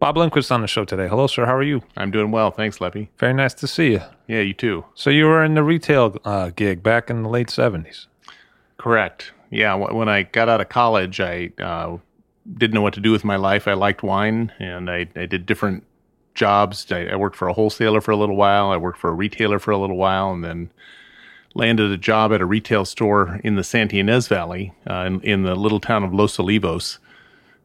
Bob Lindquist on the show today. Hello, sir. How are you? I'm doing well. Thanks, Leppy. Very nice to see you. Yeah, you too. So you were in the retail uh, gig back in the late 70s. Correct. Yeah, wh- when I got out of college, I uh, didn't know what to do with my life. I liked wine, and I, I did different jobs. I, I worked for a wholesaler for a little while. I worked for a retailer for a little while, and then landed a job at a retail store in the Santa Ynez Valley, uh, in, in the little town of Los Olivos,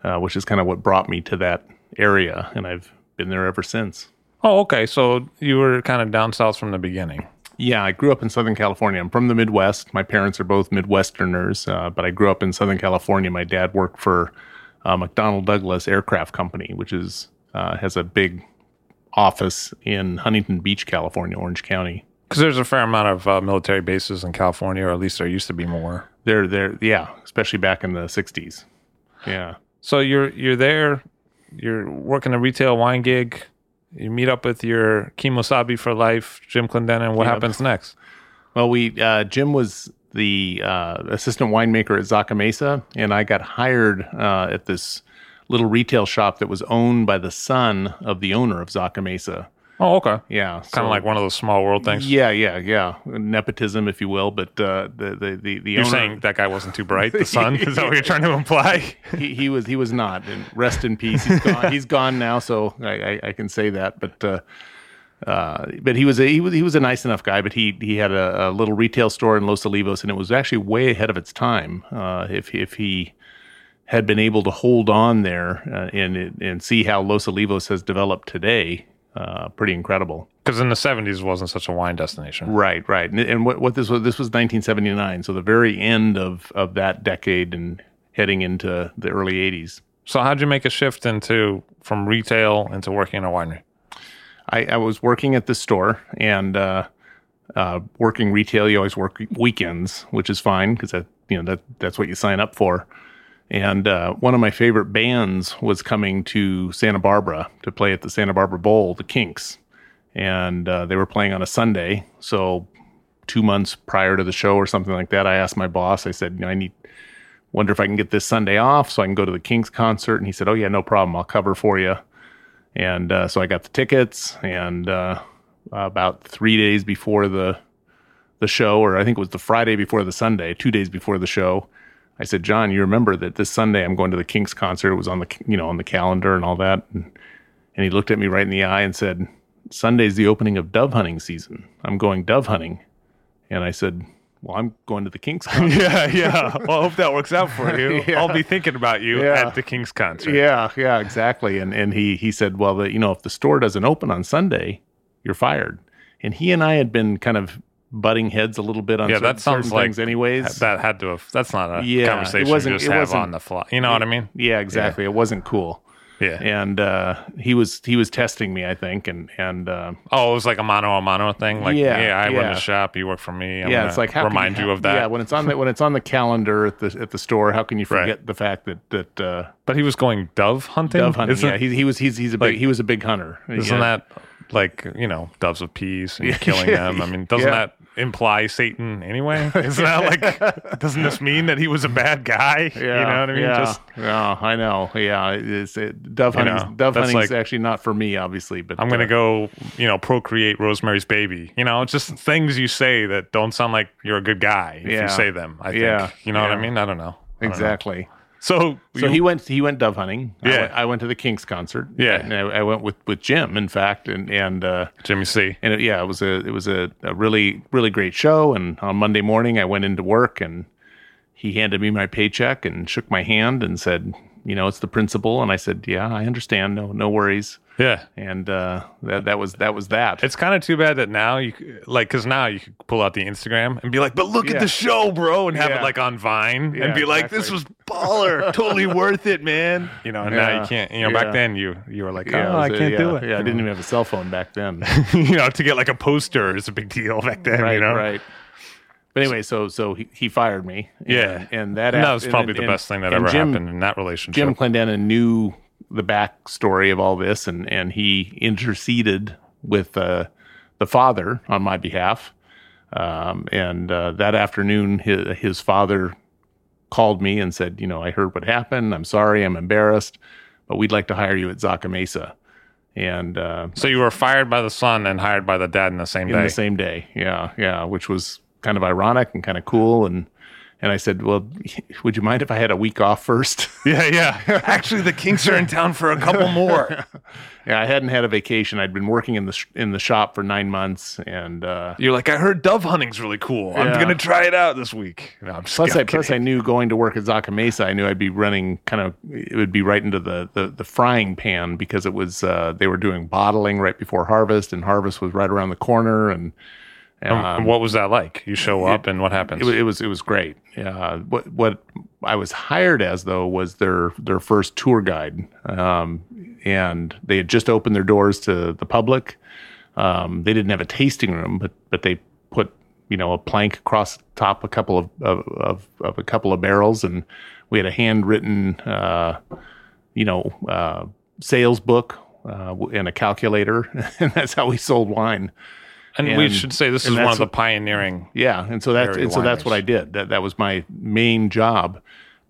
uh, which is kind of what brought me to that area, and I've been there ever since. Oh, okay. So you were kind of down south from the beginning. Yeah, I grew up in Southern California. I'm from the Midwest. My parents are both Midwesterners, uh, but I grew up in Southern California. My dad worked for uh, McDonnell Douglas Aircraft Company, which is uh, has a big office in Huntington Beach, California, Orange County. Because there's a fair amount of uh, military bases in California, or at least there used to be more. They're there, yeah, especially back in the '60s. Yeah, So you're you're there, you're working a retail wine gig. You meet up with your Kemosabe for life, Jim Clendenin. What Yep. happens next? Well, we uh, Jim was the uh, assistant winemaker at Zaca Mesa, and I got hired uh, at this little retail shop that was owned by the son of the owner of Zaca Mesa. Oh, okay. Yeah, Kind of like one of those small world things. Yeah, yeah, yeah, nepotism, if you will. But uh, the the the, the You're owner, saying that guy wasn't too bright, the son? Is that what you're trying to imply? he, he was he was not. And rest in peace. He's gone. He's gone now, so I, I, I can say that. But uh, uh, but he was a he was he was a nice enough guy. But he he had a, a little retail store in Los Olivos, and it was actually way ahead of its time. Uh, if if he had been able to hold on there uh, and and see how Los Olivos has developed today, uh, pretty incredible. Because in the 70s, it wasn't such a wine destination. Right, right. And, and what, what this was, this was 1979, so the very end of, of that decade and heading into the early 80s. So how'd you make a shift into from retail into working in a winery? I, I was working at the store and uh, uh, working retail. You always work weekends, which is fine because that you know that that's what you sign up for. And uh, one of my favorite bands was coming to Santa Barbara to play at the Santa Barbara Bowl, the Kinks, and uh, they were playing on a Sunday. So two months prior to the show or something like that, I asked my boss. I said, you know, I need wonder if I can get this Sunday off so I can go to the Kinks concert. And he said, Oh yeah, no problem. I'll cover for you. And uh, so I got the tickets, and uh, about three days before the the show, or I think it was the Friday before the Sunday, two days before the show, I said, "John, you remember that this Sunday I'm going to the Kinks concert? It was on the you know on the calendar and all that." And, and he looked at me right in the eye and said, "Sunday's the opening of dove hunting season. I'm going dove hunting." And I said, "Well, I'm going to the Kinks concert." yeah, yeah. Well, I hope that works out for you. Yeah. I'll be thinking about you Yeah. at the Kinks concert. Yeah, yeah, exactly. And and he he said, well, the, you know, if the store doesn't open on Sunday, you're fired. And he and I had been kind of butting heads a little bit on Yeah, certain, that sounds certain like things, anyways. That had to have. That's not a Yeah, it conversation wasn't- you just it have wasn't- on the fly. You know what I mean? yeah, exactly. It wasn't cool. Yeah. and uh, he was he was testing me, I think, and and uh, Oh, it was like a mano a mano thing. Like, Yeah, yeah, I run yeah. the shop. You work for me. I'm yeah, it's like remind you how- of that. Yeah, when it's on the when it's on the calendar at the at the store, how can you Right. forget the fact that that uh, but he was going dove hunting. dove hunting? Isn't, yeah, he, he was he's he's a big like- he was a big hunter. isn't Yeah. that like you know doves of peace and killing them? I mean, doesn't Yeah. that imply Satan anyway? Isn't that like? doesn't this mean that he was a bad guy? Yeah, you know what I mean? Yeah, Just yeah, I know. Yeah, it's it, dove You hunting. know, dove that's hunting's like- actually not for me, obviously. But I'm gonna uh, go, you know, procreate Rosemary's Baby. You know, it's just things you say that don't sound like you're a good guy if Yeah. you say them. I think. Yeah, You know what I mean? I don't know. I don't know. So, So you- he went. He went dove hunting. I Yeah. went, I went to the Kinks concert. Yeah. and I, I went with with Jim, in fact, and and uh, Jimmy C. and it, yeah, it was a it was a, a really really great show. And on Monday morning, I went into work, and he handed me my paycheck and shook my hand and said, "You know, it's the principle." And I said, "Yeah, I understand. No, no worries." Yeah. And uh, that that was that was that. It's kind of too bad that now you like because now you could pull out the Instagram and be like, "But look Yeah. at the show, bro," and have Yeah. it like on Vine Yeah, and be like, "This was baller, totally worth it, man." You know, and now you can't. You know, back then you you were like, "Oh, Yeah, I can't yeah, do it." Yeah, I didn't even have a cell phone back then. you know, to get like a poster is a big deal back then. right, you know, right. But anyway, so so he, he fired me. And, Yeah. and that And that was probably and- the best thing that ever Jim, happened in that relationship. Jim Clendenin knew the backstory of all this, and and he interceded with uh, the father on my behalf. Um, and uh, that afternoon, his, his father called me and said, "You know, I heard what happened. I'm sorry. I'm embarrassed, but we'd like to hire you at Zaca Mesa." And uh, so you were fired by the son and hired by the dad in the same in day. In the same day. Yeah, yeah, which was kind of ironic and kind of cool. And and I said, well, would you mind if I had a week off first? yeah, yeah. Actually, the Kinks are in town for a couple more. yeah, I hadn't had a vacation. I'd been working in the sh- in the shop for nine months, and uh, You're like, I heard dove hunting's really cool. I'm gonna try it out this week. No, plus I plus I knew going to work at Zaca Mesa, I knew I'd be running kind of it would be right into the the, the frying pan because it was uh, they were doing bottling right before harvest, and harvest was right around the corner, and. Um, um, what was that like? You show up and what happens? It, it was it was great. Yeah. What what I was hired as though was their their first tour guide, um, and they had just opened their doors to the public. Um, they didn't have a tasting room, but but they put you know a plank across the top a couple of of, of, of a couple of barrels, and we had a handwritten uh, you know uh, sales book uh, and a calculator, and that's how we sold wine. And, we should say this is one of the pioneering. Yeah, and so that's and so that's what I did. That that was my main job.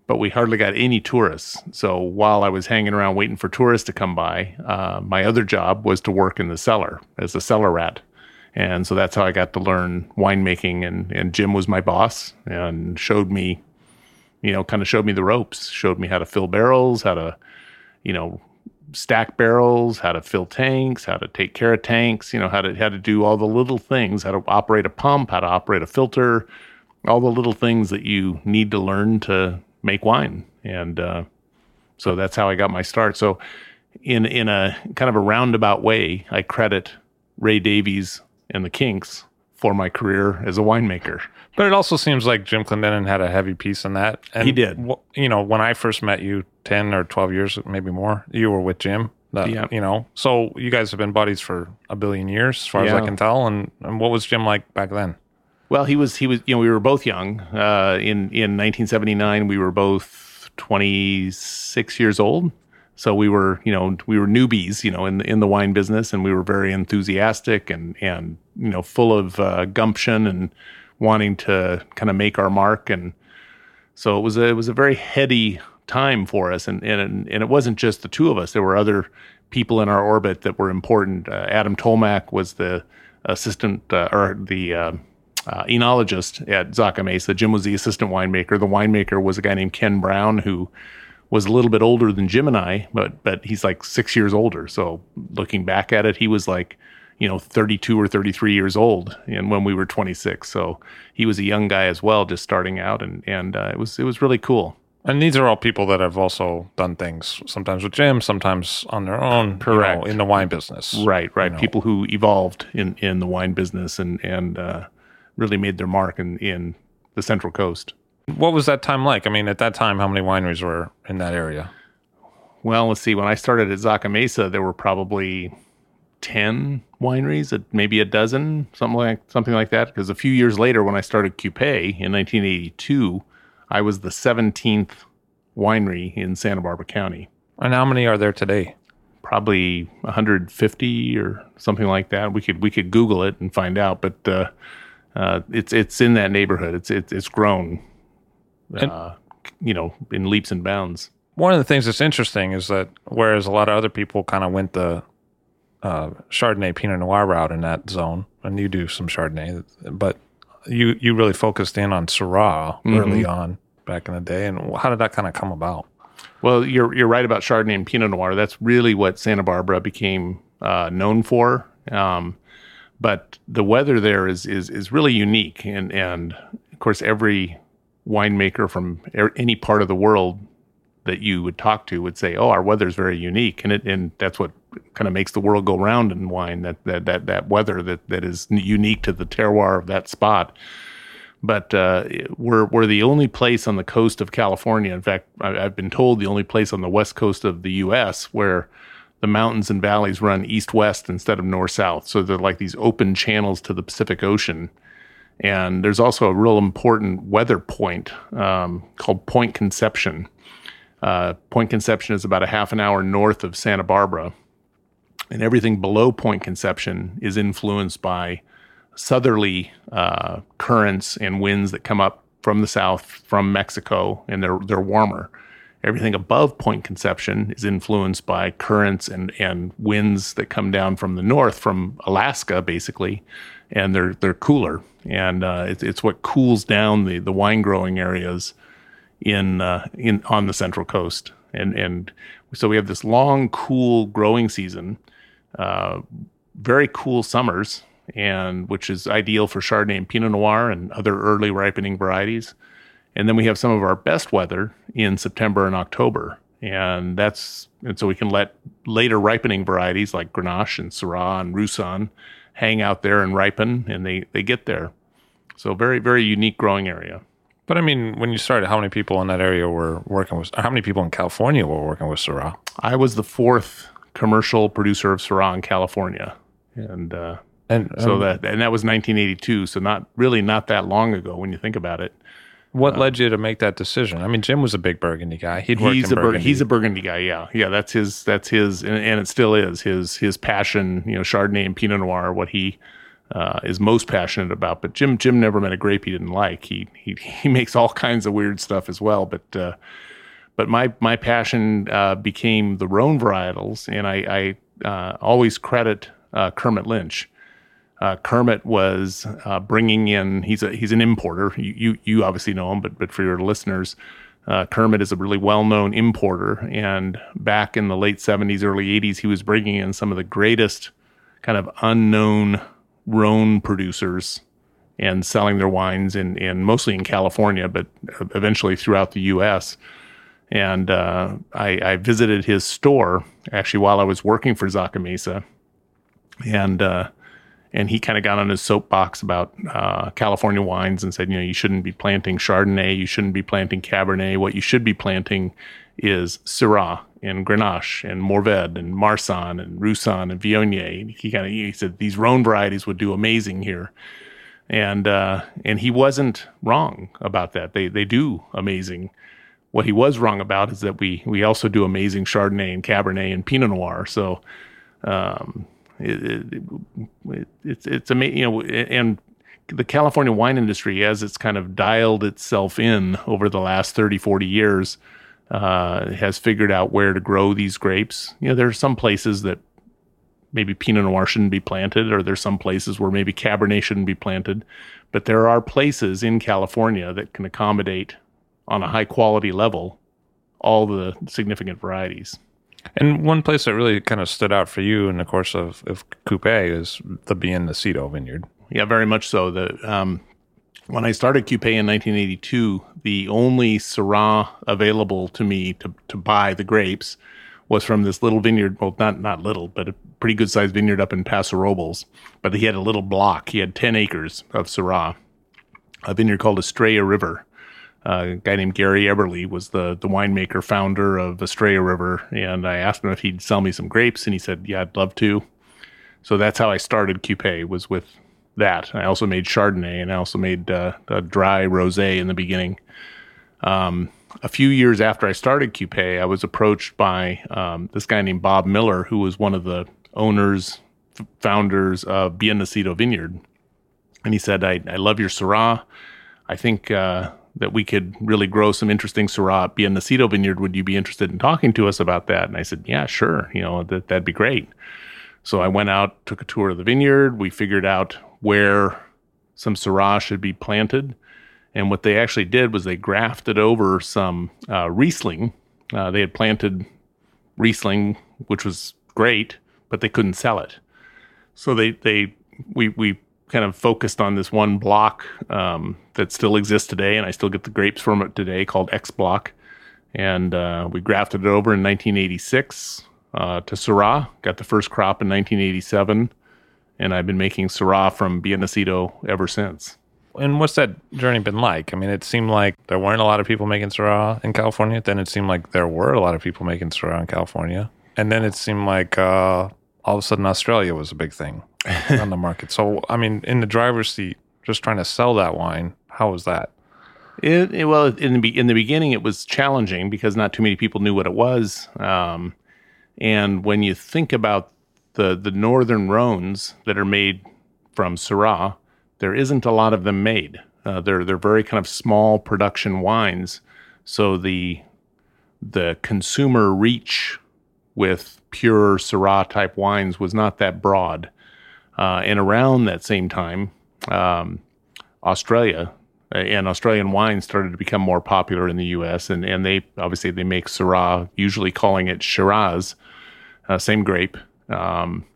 But we hardly got any tourists. So while I was hanging around waiting for tourists to come by, uh, my other job was to work in the cellar as a cellar rat. And so that's how I got to learn winemaking. And and Jim was my boss and showed me, you know, kind of showed me the ropes. Showed me how to fill barrels, how to, you know, stack barrels, how to fill tanks, how to take care of tanks, you know, how to how to do all the little things, how to operate a pump, how to operate a filter, all the little things that you need to learn to make wine. And uh, so that's how I got my start. So in in a kind of a roundabout way, I credit Ray Davies and the Kinks for my career as a winemaker. But it also seems like Jim Clendenin had a heavy piece in that. And He did. You know, when I first met you, ten or twelve years, maybe more, you were with Jim. That, Yeah. You know, so you guys have been buddies for a billion years, as far as I can tell. And, and what was Jim like back then? Well, he was he was you know we were both young. Uh, in in 1979, we were both 26 years old. So we were you know we were newbies you know in the, in the wine business, and we were very enthusiastic and and you know full of uh, gumption and wanting to kind of make our mark. And so it was a it was a very heady time for us, and and and it wasn't just the two of us. There were other people in our orbit that were important. Uh, Adam Tolmach was the assistant uh, or the uh, uh, enologist at Zaca Mesa. Jim was the assistant winemaker. The winemaker was a guy named Ken Brown who was a little bit older than Jim and I, but but he's like six years older. So looking back at it, he was like you know 32 or 33 years old, and when we were 26, so he was a young guy as well, just starting out, and and uh, it was it was really cool. And these are all people that have also done things, sometimes with Jim, sometimes on their own, you know, Correct. in the wine business. Right, right. know. People who evolved in in the wine business and and uh, really made their mark in in the Central Coast. What was that time like? I mean, at that time, how many wineries were in that area? well, let's see. When I started at Zaca Mesa, there were probably ten wineries, maybe a dozen, something like something like that. Because a few years later, when I started Qupe in 1982, I was the 17th winery in Santa Barbara County. And how many are there today? Probably 150 or something like that. We could we could Google it and find out, but uh, uh, it's it's in that neighborhood. It's it's, it's grown, uh, you know, in leaps and bounds. One of the things that's interesting is that whereas a lot of other people kind of went the uh, Chardonnay Pinot Noir route in that zone, and you do some Chardonnay, but you you really focused in on Syrah mm-hmm. early on back in the day. And how did that kind of come about? Well, you're you're right about Chardonnay and Pinot Noir. That's really what Santa Barbara became uh, known for. Um, but the weather there is is is really unique, and and of course every winemaker from any part of the world that you would talk to would say, "Oh, our weather is very unique," and it and that's what kind of makes the world go round in wine. That that that that weather that that is unique to the terroir of that spot. But uh, we're we're the only place on the coast of California. In fact, I, I've been told the only place on the west coast of the U.S. where the mountains and valleys run east west instead of north south. So they're like these open channels to the Pacific Ocean. And there's also a real important weather point um, called Point Conception. Uh, point Conception is about a half an hour north of Santa Barbara. And everything below Point Conception is influenced by southerly uh, currents and winds that come up from the south, from Mexico, and they're, they're warmer. Everything above Point Conception is influenced by currents and, and winds that come down from the north, from Alaska, basically, and they're they're cooler, and uh, it's it's what cools down the, the wine growing areas in uh, in on the Central Coast, and and so we have this long, cool growing season, uh, very cool summers, and which is ideal for Chardonnay and Pinot Noir and other early ripening varieties. And then we have some of our best weather in September and October. And that's and so we can let later ripening varieties like Grenache and Syrah and Roussanne hang out there and ripen and they, they get there. So very, very unique growing area. But I mean, when you started, how many people in that area were working with, how many people in California were working with Syrah? I was the fourth commercial producer of Syrah in California. And, uh, and so um, that, and that was 1982. So not really not that long ago when you think about it. What uh, led you to make that decision? I mean, Jim was a big Burgundy guy. He'd he's a Burgundy. he's a Burgundy guy. Yeah, yeah. That's his. That's his, and, and, it still is his his passion. You know, Chardonnay and Pinot Noir, what he uh, is most passionate about. But Jim Jim never met a grape he didn't like. He he he makes all kinds of weird stuff as well. But uh, but my my passion uh, became the Rhone varietals, and I, I uh, always credit uh, Kermit Lynch uh, Kermit was uh, bringing in. He's a he's an importer. You, you, you obviously know him, but but for your listeners, uh, Kermit is a really well known importer. And back in the late '70s, early '80s, he was bringing in some of the greatest kind of unknown Rhone producers and selling their wines in, in mostly in California, but eventually throughout the U.S. And uh, I, I, visited his store actually while I was working for Zaca Mesa, and uh, and he kind of got on his soapbox about uh, California wines and said, you know, you shouldn't be planting Chardonnay, you shouldn't be planting Cabernet. What you should be planting is Syrah and Grenache and Mourvedre and Marsanne and Roussanne and Viognier. He kind of he said these Rhone varieties would do amazing here, and uh, and he wasn't wrong about that. They they do amazing. What he was wrong about is that we we also do amazing Chardonnay and Cabernet and Pinot Noir. So. Um, it, it, it, it's it's amazing, you know, and the California wine industry, as it's kind of dialed itself in over the last 30, 40 years, uh, has figured out where to grow these grapes. You know, there are some places that maybe Pinot Noir shouldn't be planted, or there's some places where maybe Cabernet shouldn't be planted. But there are places in California that can accommodate on a high quality level all the significant varieties. And one place that really kind of stood out for you in the course of, of Qupe is the Bien Nacido vineyard. Yeah, very much so. The um, when I started Qupe in 1982, the only Syrah available to me to, to buy the grapes was from this little vineyard. Well, not not little, but a pretty good sized vineyard up in Paso Robles. But he had a little block. He had 10 acres of Syrah, a vineyard called Estrella River. Uh, a guy named Gary Eberle was the the winemaker founder of Estrella River, and I asked him if he'd sell me some grapes, and he said, "Yeah, I'd love to." So that's how I started Qupe was with that. I also made Chardonnay, and I also made uh, a dry rosé in the beginning. Um, a few years after I started Qupe, I was approached by um, this guy named Bob Miller, who was one of the owners, f- founders of Bien Nacido Vineyard. And he said, I, I love your Syrah. I think uh, that we could really grow some interesting Syrah Bien Nacido Vineyard. Would you be interested in talking to us about that? And I said, Yeah, sure. You know, that, that'd be great. So I went out, took a tour of the vineyard. We figured out where some Syrah should be planted. And what they actually did was they grafted over some uh, Riesling. Uh, they had planted Riesling, which was great, but they couldn't sell it. So they they we we kind of focused on this one block um, that still exists today, and I still get the grapes from it today, called X Block. And uh, we grafted it over in 1986 uh, to Syrah. Got the first crop in 1987, and I've been making Syrah from Bien Nacido ever since. And what's that journey been like? I mean, it seemed like there weren't a lot of people making Syrah in California. Then it seemed like there were a lot of people making Syrah in California. And then it seemed like uh, all of a sudden Australia was a big thing on the market. So, I mean, in the driver's seat, just trying to sell that wine, how was that? It, it, well, in the in the beginning, it was challenging because not too many people knew what it was. Um, and when you think about the the northern Rhones that are made from Syrah, there isn't a lot of them made. Uh, they're they're very kind of small production wines, so the the consumer reach with pure Syrah type wines was not that broad. Uh, and around that same time, um, Australia uh, and Australian wine started to become more popular in the U.S. and and they obviously they make Syrah, usually calling it Shiraz, uh, same grape. Um,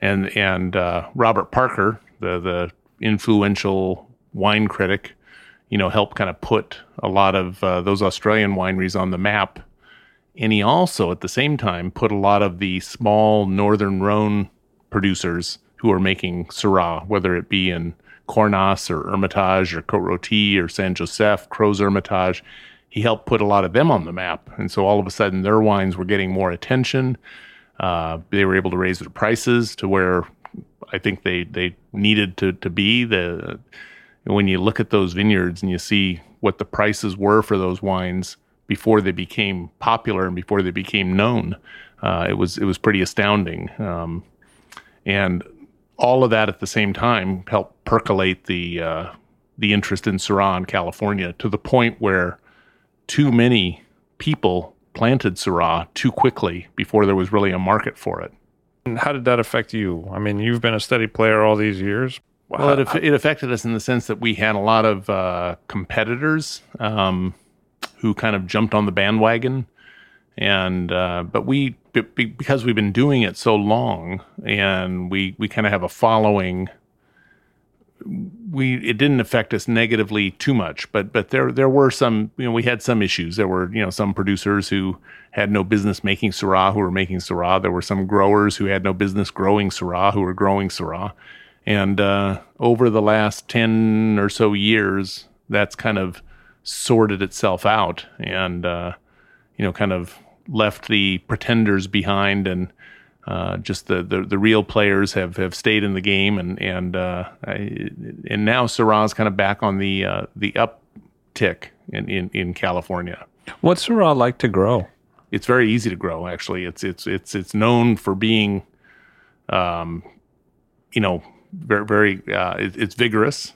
and and uh, Robert Parker, the the influential wine critic, you know, helped kind of put a lot of uh, those Australian wineries on the map. And he also, at the same time, put a lot of the small northern Rhone producers who are making Syrah, whether it be in Cornas or Hermitage or Côte Rôtie or Saint-Joseph, Crozes Hermitage. He helped put a lot of them on the map. And so all of a sudden their wines were getting more attention. Uh, they were able to raise their prices to where I think they, they needed to, to be. The, when you look at those vineyards and you see what the prices were for those wines before they became popular and before they became known, uh, it was it was pretty astounding. Um, and all of that at the same time helped percolate the uh, the interest in Syrah in California to the point where too many people planted Syrah too quickly before there was really a market for it. And how did that affect you? I mean, you've been a steady player all these years. Well, it, it affected us in the sense that we had a lot of uh, competitors um, who kind of jumped on the bandwagon, and uh, but we because we've been doing it so long and we we kind of have a following we it didn't affect us negatively too much but but there there were some you know we had some issues. There were you know some producers who had no business making Syrah who were making Syrah. There were some growers who had no business growing Syrah who were growing Syrah. And uh, over the last 10 or so years that's kind of sorted itself out and uh, you know kind of left the pretenders behind and uh, just the, the, the real players have, have stayed in the game and and uh, I, and now Syrah's kind of back on the uh, the uptick in, in, in California. What's Syrah like to grow? It's very easy to grow. Actually, it's it's it's it's known for being, um, you know, very very uh, it, it's vigorous.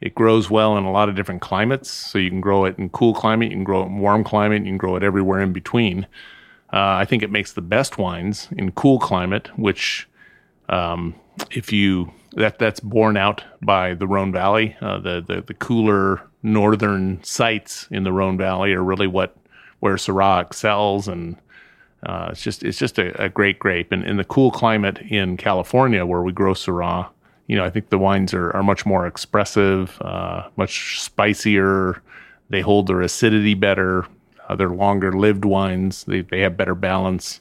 It grows well in a lot of different climates. So you can grow it in cool climate, you can grow it in warm climate, you can grow it everywhere in between. Uh, I think it makes the best wines in cool climate, which, um, if you that that's borne out by the Rhone Valley. Uh, the, the the cooler northern sites in the Rhone Valley are really what where Syrah excels, and uh, it's just it's just a, a great grape. And in the cool climate in California, where we grow Syrah, you know, I think the wines are, are much more expressive, uh, much spicier. They hold their acidity better. Uh, they're longer lived wines. They, they have better balance.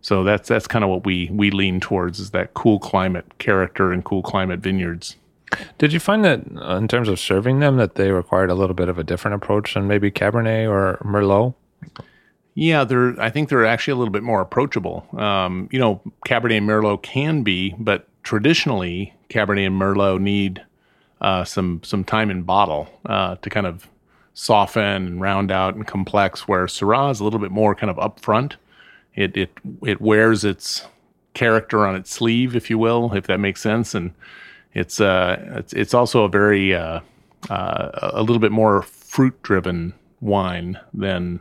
So that's that's kind of what we we lean towards is that cool climate character and cool climate vineyards. Did you find that uh, in terms of serving them that they required a little bit of a different approach than maybe Cabernet or Merlot? Yeah, they're. I think they're actually a little bit more approachable. Um, you know, Cabernet and Merlot can be, but traditionally Cabernet and Merlot need uh, some some time in bottle uh, to kind of soften and round out and complex. Where Syrah is a little bit more kind of upfront. It it it wears its character on its sleeve, if you will, if that makes sense, and it's uh it's it's also a very uh, uh a little bit more fruit driven wine than.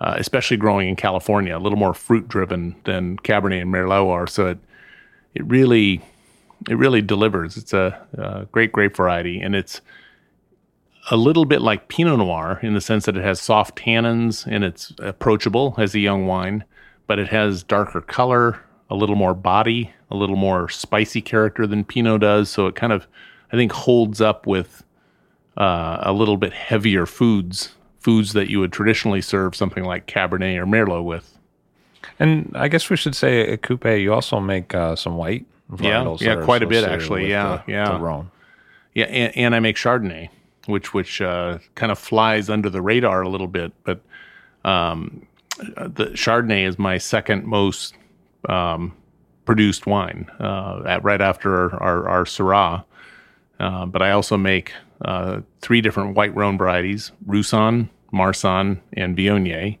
Uh, especially growing in California, a little more fruit driven than Cabernet and Merlot are. So it it really it really delivers. It's a, a, great grape variety, and it's a little bit like Pinot Noir in the sense that it has soft tannins and it's approachable as a young wine, but it has darker color, a little more body, a little more spicy character than Pinot does. So it kind of, I think, holds up with uh, a little bit heavier foods, foods that you would traditionally serve something like Cabernet or Merlot with. And I guess we should say at Qupe, you also make uh, some white yeah, yeah, quite a bit actually. Yeah, the, yeah, the Rhone. Yeah, and, and, I make Chardonnay, which which uh, kind of flies under the radar a little bit, but um, the Chardonnay is my second most um, produced wine, uh, at, right after our, our, Syrah. Uh, but I also make uh, three different white Rhone varieties: Roussanne, Marsanne, and Viognier.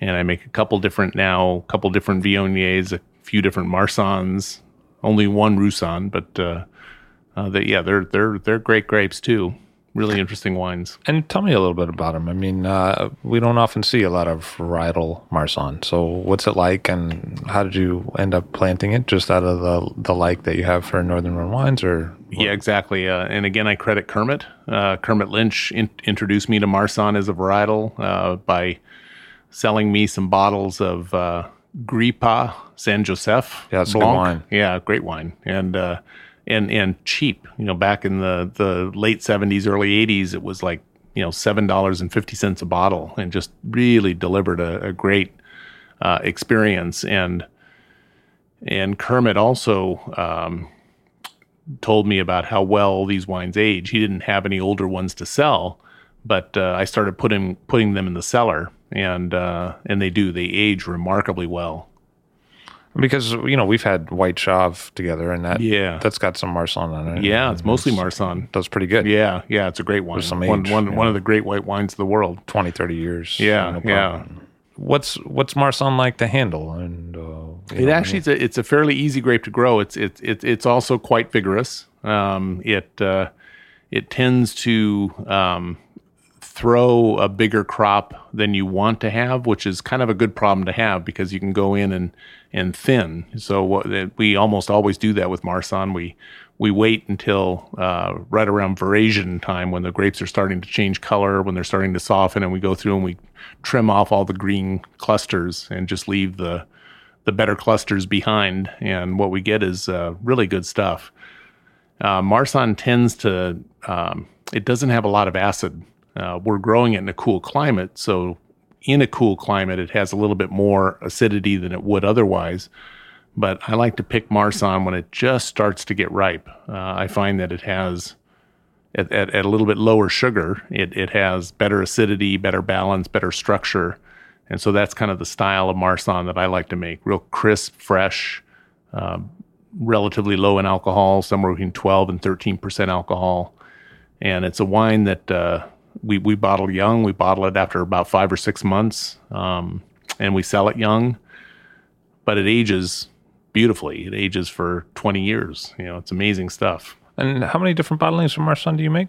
And I make a couple different now, a couple different Viogniers, a few different Marsannes, only one Roussanne, but uh, uh, they, yeah, they're they're they're great grapes too. Really interesting wines. And tell me a little bit about them. I mean, uh, we don't often see a lot of varietal Marsanne. So, what's it like, and how did you end up planting it? Just out of the the like that you have for Northern Rhone wines, or what? yeah, exactly. Uh, and again, I credit Kermit. Uh, Kermit Lynch in- introduced me to Marsanne as a varietal uh, by selling me some bottles of uh, Gripa Saint-Joseph. Yeah, it's Blanc. good wine. Yeah, great wine. And uh, and and cheap. You know, back in the the late seventies, early eighties, it was like you know seven dollars and fifty cents a bottle, and just really delivered a, a great uh, experience. And and Kermit also um, told me about how well these wines age. He didn't have any older ones to sell, but uh, I started putting putting them in the cellar, and uh, and they do. They age remarkably well because you know we've had White Chave together, and that yeah, that's got some Marsanne on it. Yeah, it's mostly Marsanne. That's pretty good. Yeah, yeah, it's a great wine. some one, age, one, yeah. one of the great white wines of the world. 20, 30 years. Yeah, no yeah. What's what's Marsanne like to handle? And uh, It know, actually it's a, it's a fairly easy grape to grow. It's it's it's it's also quite vigorous. Um, it uh, it tends to um, throw a bigger crop than you want to have, which is kind of a good problem to have because you can go in and and thin. So what, we almost always do that with Marsanne. We we wait until uh, right around veraison time when the grapes are starting to change color, when they're starting to soften, and we go through and we trim off all the green clusters and just leave the the better clusters behind. And what we get is uh, really good stuff. Uh, Marsanne tends to um, it doesn't have a lot of acid. Uh, we're growing it in a cool climate, so in a cool climate, it has a little bit more acidity than it would otherwise. But I like to pick Marsanne when it just starts to get ripe. Uh, I find that it has, at, at, at, a little bit lower sugar, it, it has better acidity, better balance, better structure. And so that's kind of the style of Marsanne that I like to make real crisp, fresh, uh, relatively low in alcohol, somewhere between 12 and 13% alcohol. And it's a wine that uh, we we bottle young. We bottle it after about five or six months, um, and we sell it young. But it ages beautifully. It ages for twenty years. You know, it's amazing stuff. And how many different bottlings from Marsanne do you make?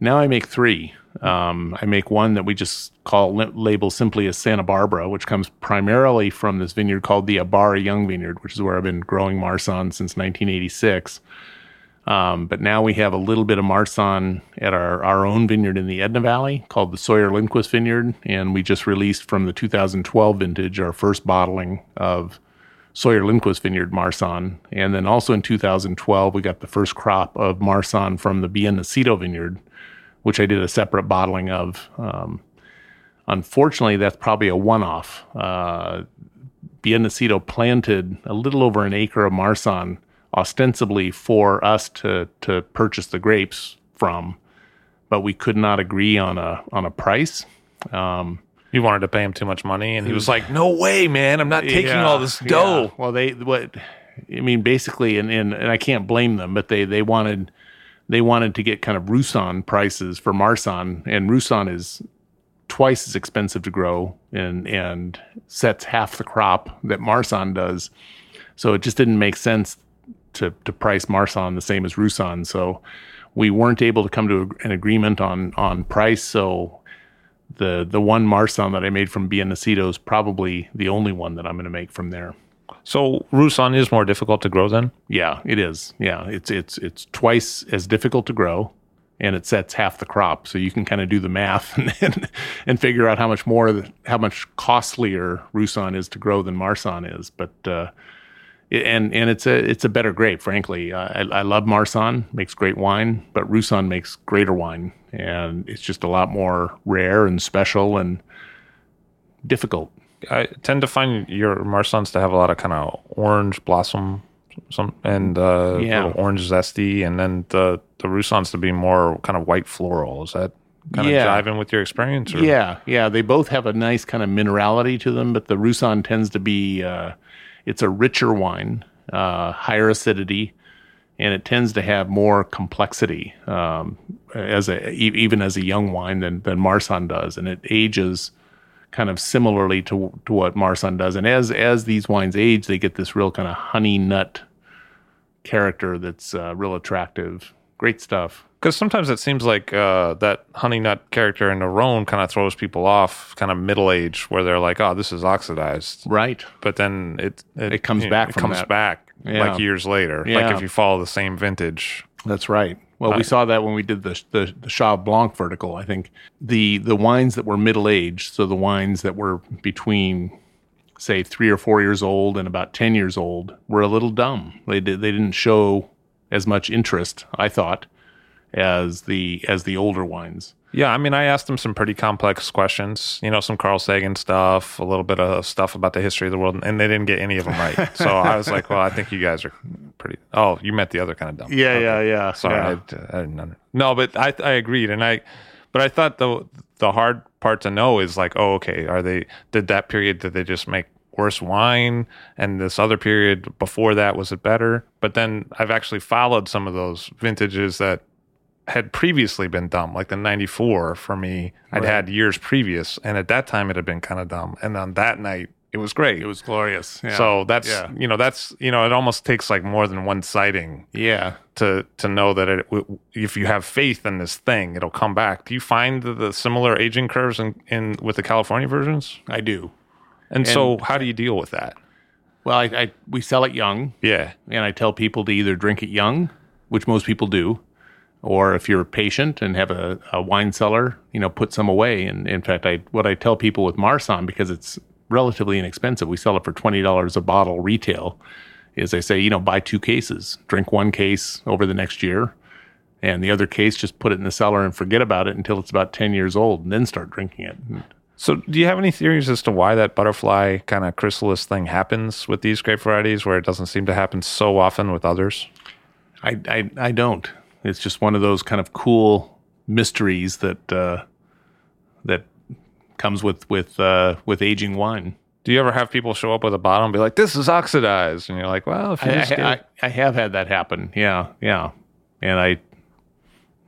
Now I make three. Um, I make one that we just call label simply as Santa Barbara, which comes primarily from this vineyard called the Ibarra Young Vineyard, which is where I've been growing Marsanne since 1986. Um, but now we have a little bit of Marsanne at our, our own vineyard in the Edna Valley called the Sawyer Lindquist Vineyard. And we just released from the 2012 vintage our first bottling of Sawyer Lindquist Vineyard Marsanne. And then also in 2012, we got the first crop of Marsanne from the Bien Nacido Vineyard, which I did a separate bottling of. Um, unfortunately, that's probably a one off. Uh, Bien Nacido planted a little over an acre of Marsanne ostensibly for us to to purchase the grapes from, but we could not agree on a on a price. Um, You wanted to pay him too much money, and he was like, "No way, man! I'm not taking yeah, all this yeah. dough." Well, they what I mean basically, and, and and I can't blame them, but they they wanted they wanted to get kind of Roussanne prices for Marsanne, and Roussanne is twice as expensive to grow and and sets half the crop that Marsanne does. So it just didn't make sense to to price Marsanne the same as Roussanne. So we weren't able to come to an agreement on on price. So the the one Marsanne that I made from Bien Nacido is probably the only one that I'm going to make from there. So Roussanne is more difficult to grow then. Yeah, it is. Yeah, it's it's it's twice as difficult to grow, and it sets half the crop. So you can kind of do the math and and, and figure out how much more, how much costlier Roussanne is to grow than Marsanne is. But uh, and and it's a it's a better grape, frankly. Uh, I, I love Marsanne, makes great wine, but Roussanne makes greater wine, and it's just a lot more rare and special and difficult. I tend to find your Marsannes to have a lot of kind of orange blossom, some and uh, Yeah. little orange zesty, and then the the Roussannes to be more kind of white floral. Is that kind of Yeah. jiving with your experience? Or? Yeah, yeah, they both have a nice kind of minerality to them, but the Roussanne tends to be uh, it's a richer wine, uh, higher acidity, and it tends to have more complexity um, as a even as a young wine than than Marsanne does, and it ages kind of similarly to to what Marsanne does. And as as these wines age, they get this real kind of honey nut character that's uh, real attractive. Great stuff. Because sometimes it seems like uh, that honey nut character in the kind of throws people off, kind of middle age, where they're like, "Oh, this is oxidized," Right. but then it It comes you know, back It comes that. back Yeah. like years later. Yeah. Like if you follow the same vintage. That's right. Well, we saw that when we did the the, the Chave Blanc vertical. I think the the wines that were middle aged, so the wines that were between say three or four years old and about ten years old, were a little dumb. They did they didn't show as much interest, I thought, as the as the older wines. Yeah, I mean, I asked him some pretty complex questions, you know, some Carl Sagan stuff, a little bit of stuff about the history of the world, and they didn't get any of them right. so I was like, well, I think you guys are pretty. Oh, you meant the other kind of dumb. Yeah, Okay. yeah, yeah. Sorry, yeah. I, I didn't. under- No, but I I agreed, and I, but I thought the the hard part to know is like, oh, okay, are they did that period did they just make worse wine, and this other period before that was it better? But then I've actually followed some of those vintages that had previously been dumb, like the '94 for me. I'd had years previous, and at that time it had been kind of dumb, and on that night it was great. It was glorious. Yeah. so that's yeah. you know that's you know it almost takes like more than one sighting yeah. to to know that it, if you have faith in this thing, it'll come back. Do you find the, the similar aging curves in, in with the California versions? I do. And, so, how do you deal with that? Well, I, I we sell it young. Yeah, and I tell people to either drink it young, which most people do, or if you're patient and have a, a wine cellar, you know, put some away. And in fact, I what I tell people with Marsanne because it's relatively inexpensive, we sell it for twenty dollars a bottle retail. Is I say, you know, buy two cases, drink one case over the next year, and the other case just put it in the cellar and forget about it until it's about ten years old, and then start drinking it. Hmm. So, do you have any theories as to why that butterfly kind of chrysalis thing happens with these grape varieties, where it doesn't seem to happen so often with others? I, I, I don't. It's just one of those kind of cool mysteries that uh, that comes with with uh, with aging wine. Do you ever have people show up with a bottle and be like, "This is oxidized," and you're like, "Well, if you I, just I, I, I have had that happen. Yeah, yeah. And I,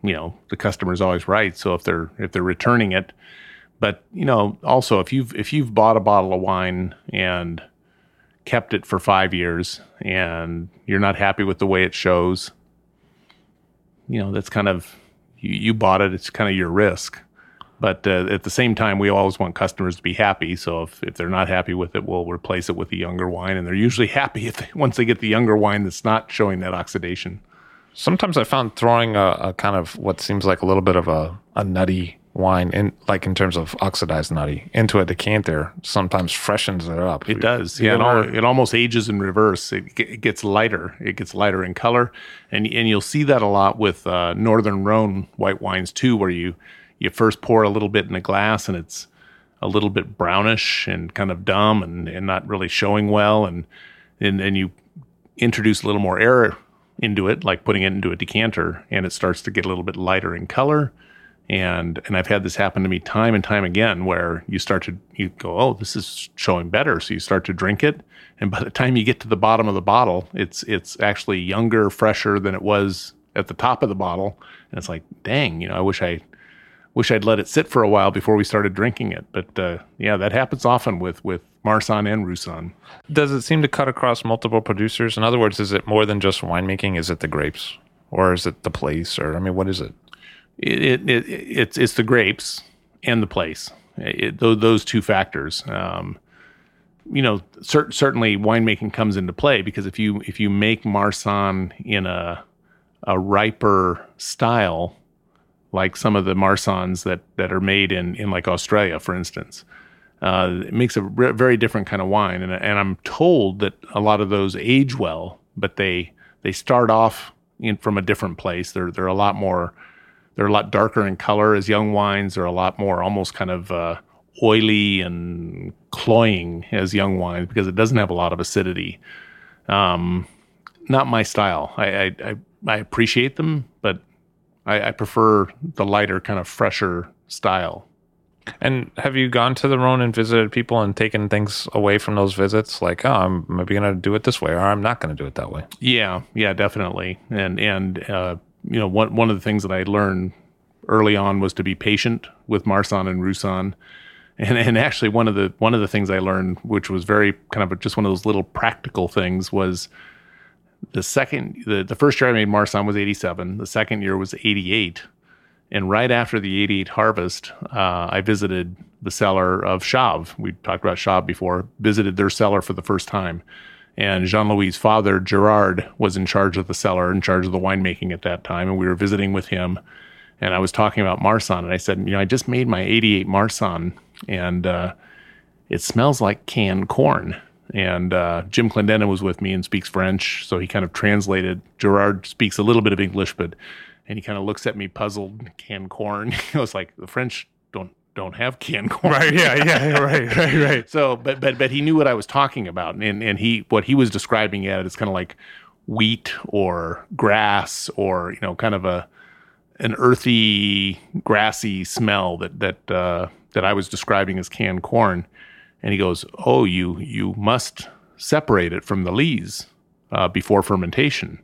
you know, the customer's always right. So if they're if they're returning it, but you know, also if you've if you've bought a bottle of wine and kept it for five years and you're not happy with the way it shows, you know, that's kind of you, you bought it. It's kind of your risk. But uh, at the same time, we always want customers to be happy. So if, if they're not happy with it, we'll replace it with a younger wine, and they're usually happy if they, once they get the younger wine that's not showing that oxidation. Sometimes I found throwing a, a kind of what seems like a little bit of a, a nutty wine in like in terms of oxidized nutty into a decanter sometimes freshens it up. It does, yeah. It, it almost ages in reverse. It, it gets lighter. It gets lighter in color, and and you'll see that a lot with uh, Northern Rhone white wines too, where you you first pour a little bit in a glass and it's a little bit brownish and kind of dumb and, and not really showing well, and and and you introduce a little more air into it, like putting it into a decanter, and it starts to get a little bit lighter in color. And and I've had this happen to me time and time again, where you start to you go, oh, this is showing better, so you start to drink it, and by the time you get to the bottom of the bottle, it's it's actually younger, fresher than it was at the top of the bottle, and it's like, dang, you know, I wish I wish I'd let it sit for a while before we started drinking it. But uh, yeah, that happens often with with Marsanne and Roussanne. Does it seem to cut across multiple producers? In other words, is it more than just winemaking? Is it the grapes, or is it the place, or I mean, what is it? It, it, it it's it's the grapes and the place. It, those, two factors. Um, you know, cer- certainly winemaking comes into play because if you if you make Marsanne in a a riper style, like some of the Marsannes that that are made in in like Australia, for instance, uh, it makes a re- very different kind of wine. And and I'm told that a lot of those age well, but they they start off in from a different place. They're they're a lot more they're a lot darker in color as young wines. They're a lot more almost kind of uh, oily and cloying as young wines because it doesn't have a lot of acidity. Um, not my style. I, I, I, I appreciate them, but I, I prefer the lighter, kind of fresher style. And have you gone to the Rhone and visited people and taken things away from those visits? Like, oh, I'm maybe going to do it this way, or I'm not going to do it that way. Yeah, yeah, definitely. And and uh, you know, one one of the things that I learned early on was to be patient with Marsanne and Roussanne. And, and actually, one of the one of the things I learned, which was very kind of just one of those little practical things, was the second the, the first year I made Marsanne was 87. The second year was 88. And right after the 88 harvest, uh, I visited the cellar of Chave. We talked about Chave before, visited their cellar for the first time. And Jean Louis' father, Gerard, was in charge of the cellar, in charge of the winemaking at that time. And we were visiting with him. And I was talking about Marsanne. And I said, You know, I just made my 88 Marsanne, and uh, it smells like canned corn. And uh, Jim Clendenin was with me and speaks French. So he kind of translated. Gerard speaks a little bit of English, but and he kind of looks at me puzzled, canned corn. he was like, the French don't don't have canned corn. Right. Yeah. Yeah. right. Right. Right. So, but but but he knew what I was talking about, and and he what he was describing at it is kind of like wheat or grass or you know kind of a an earthy, grassy smell that that uh, that I was describing as canned corn. And he goes, "Oh, you you must separate it from the lees uh, before fermentation."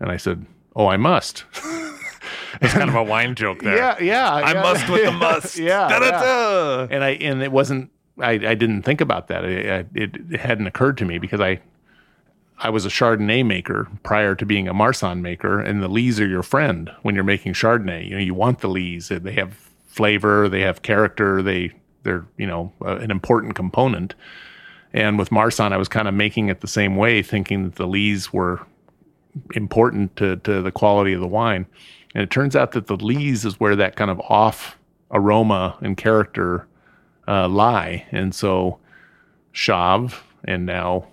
And I said, "Oh, I must." It's kind of a wine joke there. Yeah, yeah. I yeah. must with the must. yeah, Da-da-da. And I and it wasn't. I, I didn't think about that. It, it, hadn't occurred to me because I I was a Chardonnay maker prior to being a Marsanne maker, and the lees are your friend when you're making Chardonnay. You know, you want the lees. They have flavor, they have character, they they're you know uh, an important component. And with Marsanne, I was kind of making it the same way, thinking that the lees were important to to the quality of the wine. And it turns out that the lees is where that kind of off aroma and character uh, lie. And so Chave and now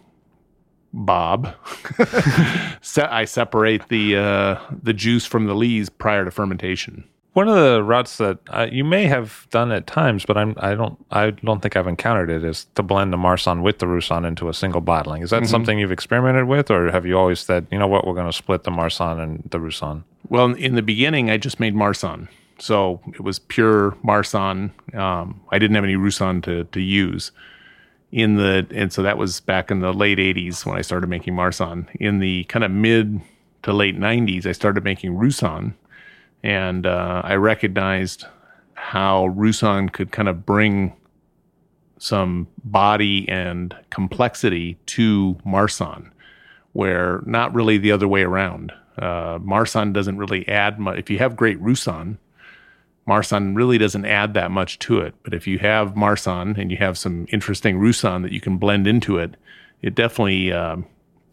Bob, I separate the uh, the juice from the lees prior to fermentation. One of the routes that uh, you may have done at times, but I'm I don't I don't think I've encountered it is to blend the Marsanne with the Roussanne into a single bottling. Is that something you've experimented with, or have you always said, you know what, we're going to split the Marsanne and the Roussanne? Well, in the beginning, I just made Marsanne, So it was pure Marsanne. Um, I didn't have any Roussanne to, to use. In the and so that was back in the late 80s when I started making Marsanne. In the kind of mid to late 90s, I started making Roussanne, and uh, I recognized how Roussanne could kind of bring some body and complexity to Marsanne, where not really the other way around. Uh, Marsanne doesn't really add much. If you have great Roussanne, Marsanne really doesn't add that much to it. But if you have Marsanne and you have some interesting Roussanne that you can blend into it, it definitely, um,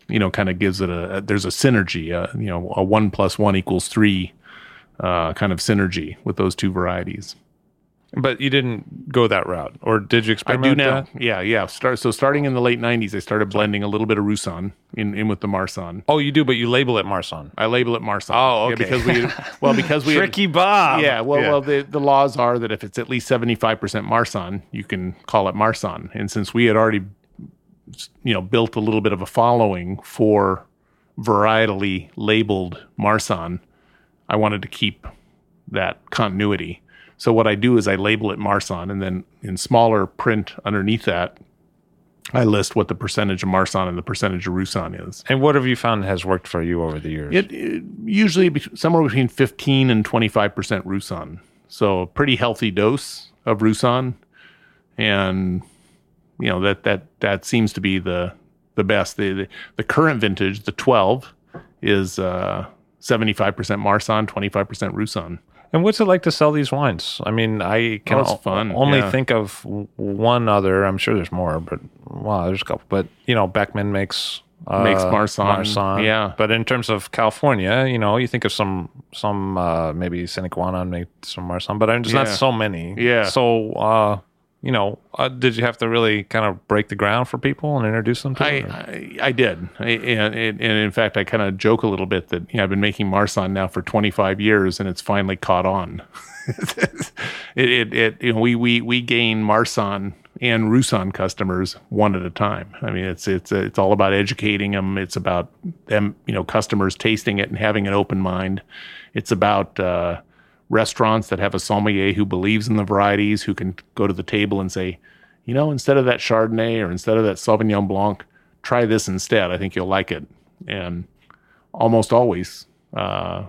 you know, kind of gives it a, a there's a synergy, uh, you know, a one plus one equals three uh, kind of synergy with those two varieties. But you didn't go that route, or did you I do now. that? Yeah, yeah. Start so starting in the late '90s, I started blending a little bit of Roussanne in, in with the Marsanne. Oh, you do, but you label it Marsanne. I label it Marsanne. Oh, Yeah, okay. because we well because we had- Tricky Bob. yeah well well the, the laws are that if it's at least 75% Marsanne, you can call it Marsanne. And since we had already you know built a little bit of a following for varietally labeled Marsanne, I wanted to keep that continuity. So what I do is I label it Marsanne, and then in smaller print underneath that, I list what the percentage of Marsanne and the percentage of Roussanne is. And what have you found has worked for you over the years? It, it usually be, somewhere between 15 and 25 percent Roussanne. So a pretty healthy dose of Roussanne, and you know that that that seems to be the the best. The the, the current vintage, the 12, is uh, 75% Marsanne, 25% Roussanne. And what's it like to sell these wines? I mean, I can Oh, fun, only yeah. think of one other. I'm sure there's more, but wow, there's a couple. But you know, Beckmen makes uh, Makes Marsanne, Marsanne. yeah. But in terms of California, you know, you think of some some uh, maybe San make some Marsanne, but there's not so many. Yeah. So uh, you know, uh, did you have to really kind of break the ground for people and introduce them to I? I, I did, I, and, and and in fact, I kind of joke a little bit that you know, I've been making Marsanne now for 25 years, and it's finally caught on. it, it, it, you know, we we we gain Marsanne and Roussanne customers one at a time. I mean, it's it's it's all about educating them. It's about them, you know, customers tasting it and having an open mind. It's about uh, restaurants that have a sommelier who believes in the varieties, who can go to the table and say, you know, instead of that Chardonnay or instead of that Sauvignon Blanc, try this instead. I think you'll like it. And almost always, uh,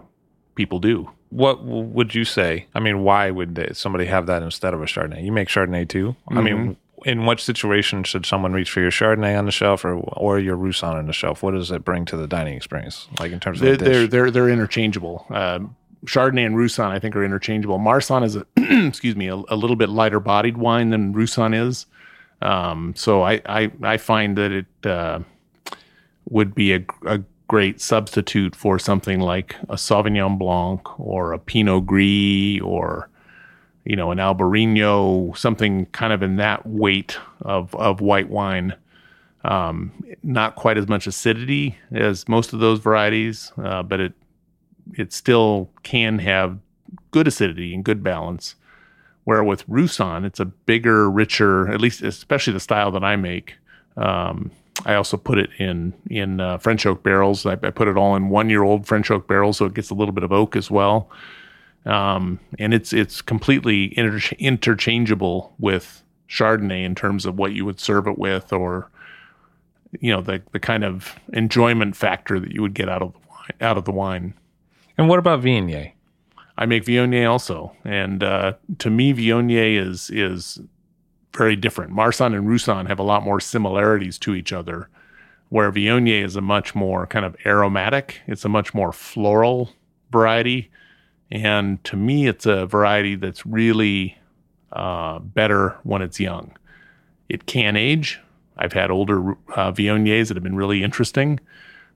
people do. what would you say? I mean, why would they, somebody have that instead of a Chardonnay? You make Chardonnay too. I mean, Mm-hmm. in what situation should someone reach for your Chardonnay on the shelf or or your Roussanne on the shelf? What does it bring to the dining experience? Like in terms of They're dish? they're they're, they're interchangeable. Um, Chardonnay and Roussanne, I think, are interchangeable. Marsanne is a excuse me a, a little bit lighter bodied wine than Roussanne is. Um, so I, I I find that it uh, would be a, a great substitute for something like a Sauvignon Blanc or a Pinot Gris or you know an Albarino, something kind of in that weight of of white wine Um, not quite as much acidity as most of those varieties, uh, but it it still can have good acidity and good balance. Where with Roussanne, it's a bigger, richer, at least especially the style that I make. Um, I also put it in in uh, French oak barrels. I, I put it all in one year old French oak barrels, so it gets a little bit of oak as well. Um, and it's it's completely inter- interchangeable with Chardonnay in terms of what you would serve it with, or you know the the kind of enjoyment factor that you would get out of the wine, out of the wine. And what about Viognier? I make Viognier also, and uh, to me, Viognier is is very different. Marsanne and Roussanne have a lot more similarities to each other, where Viognier is a much more kind of aromatic. It's a much more floral variety, and to me, it's a variety that's really uh, better when it's young. It can age. I've had older uh, Viogniers that have been really interesting,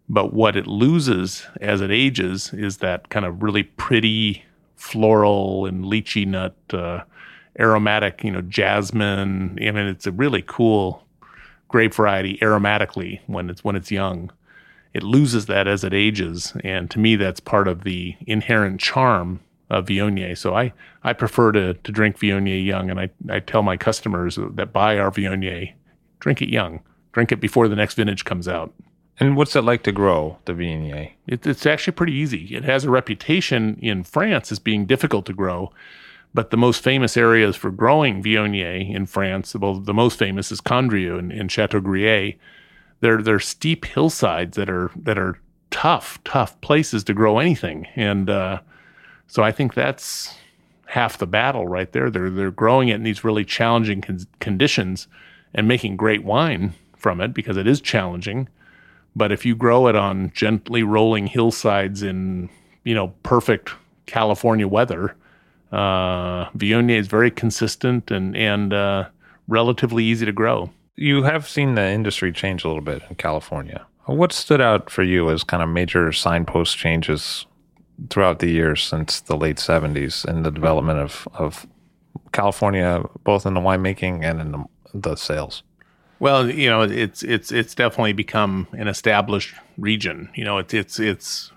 but what it loses as it ages is that kind of really pretty floral and lychee nut uh, aromatic, you know, jasmine. I mean, it's a really cool grape variety aromatically when it's when it's young. It loses that as it ages, and to me, that's part of the inherent charm of Viognier. So I I prefer to to drink Viognier young, and I I tell my customers that buy our Viognier, drink it young, drink it before the next vintage comes out. And what's it like to grow the Viognier? It, it's actually pretty easy. It has a reputation in France as being difficult to grow, but the most famous areas for growing Viognier in France, well, the most famous is Condrieu and, and Château-Grillet. They're they're steep hillsides that are that are tough, tough places to grow anything, and uh, so I think that's half the battle right there. They're they're growing it in these really challenging con- conditions and making great wine from it because it is challenging. But if you grow it on gently rolling hillsides in, you know, perfect California weather, uh, Viognier is very consistent and and uh, relatively easy to grow. You have seen the industry change a little bit in California. What stood out for you as kind of major signpost changes throughout the years since the late 70s in the development of, of California, both in the winemaking and in the, the sales? Well, you know, it's it's it's definitely become an established region. You know, it's it's it's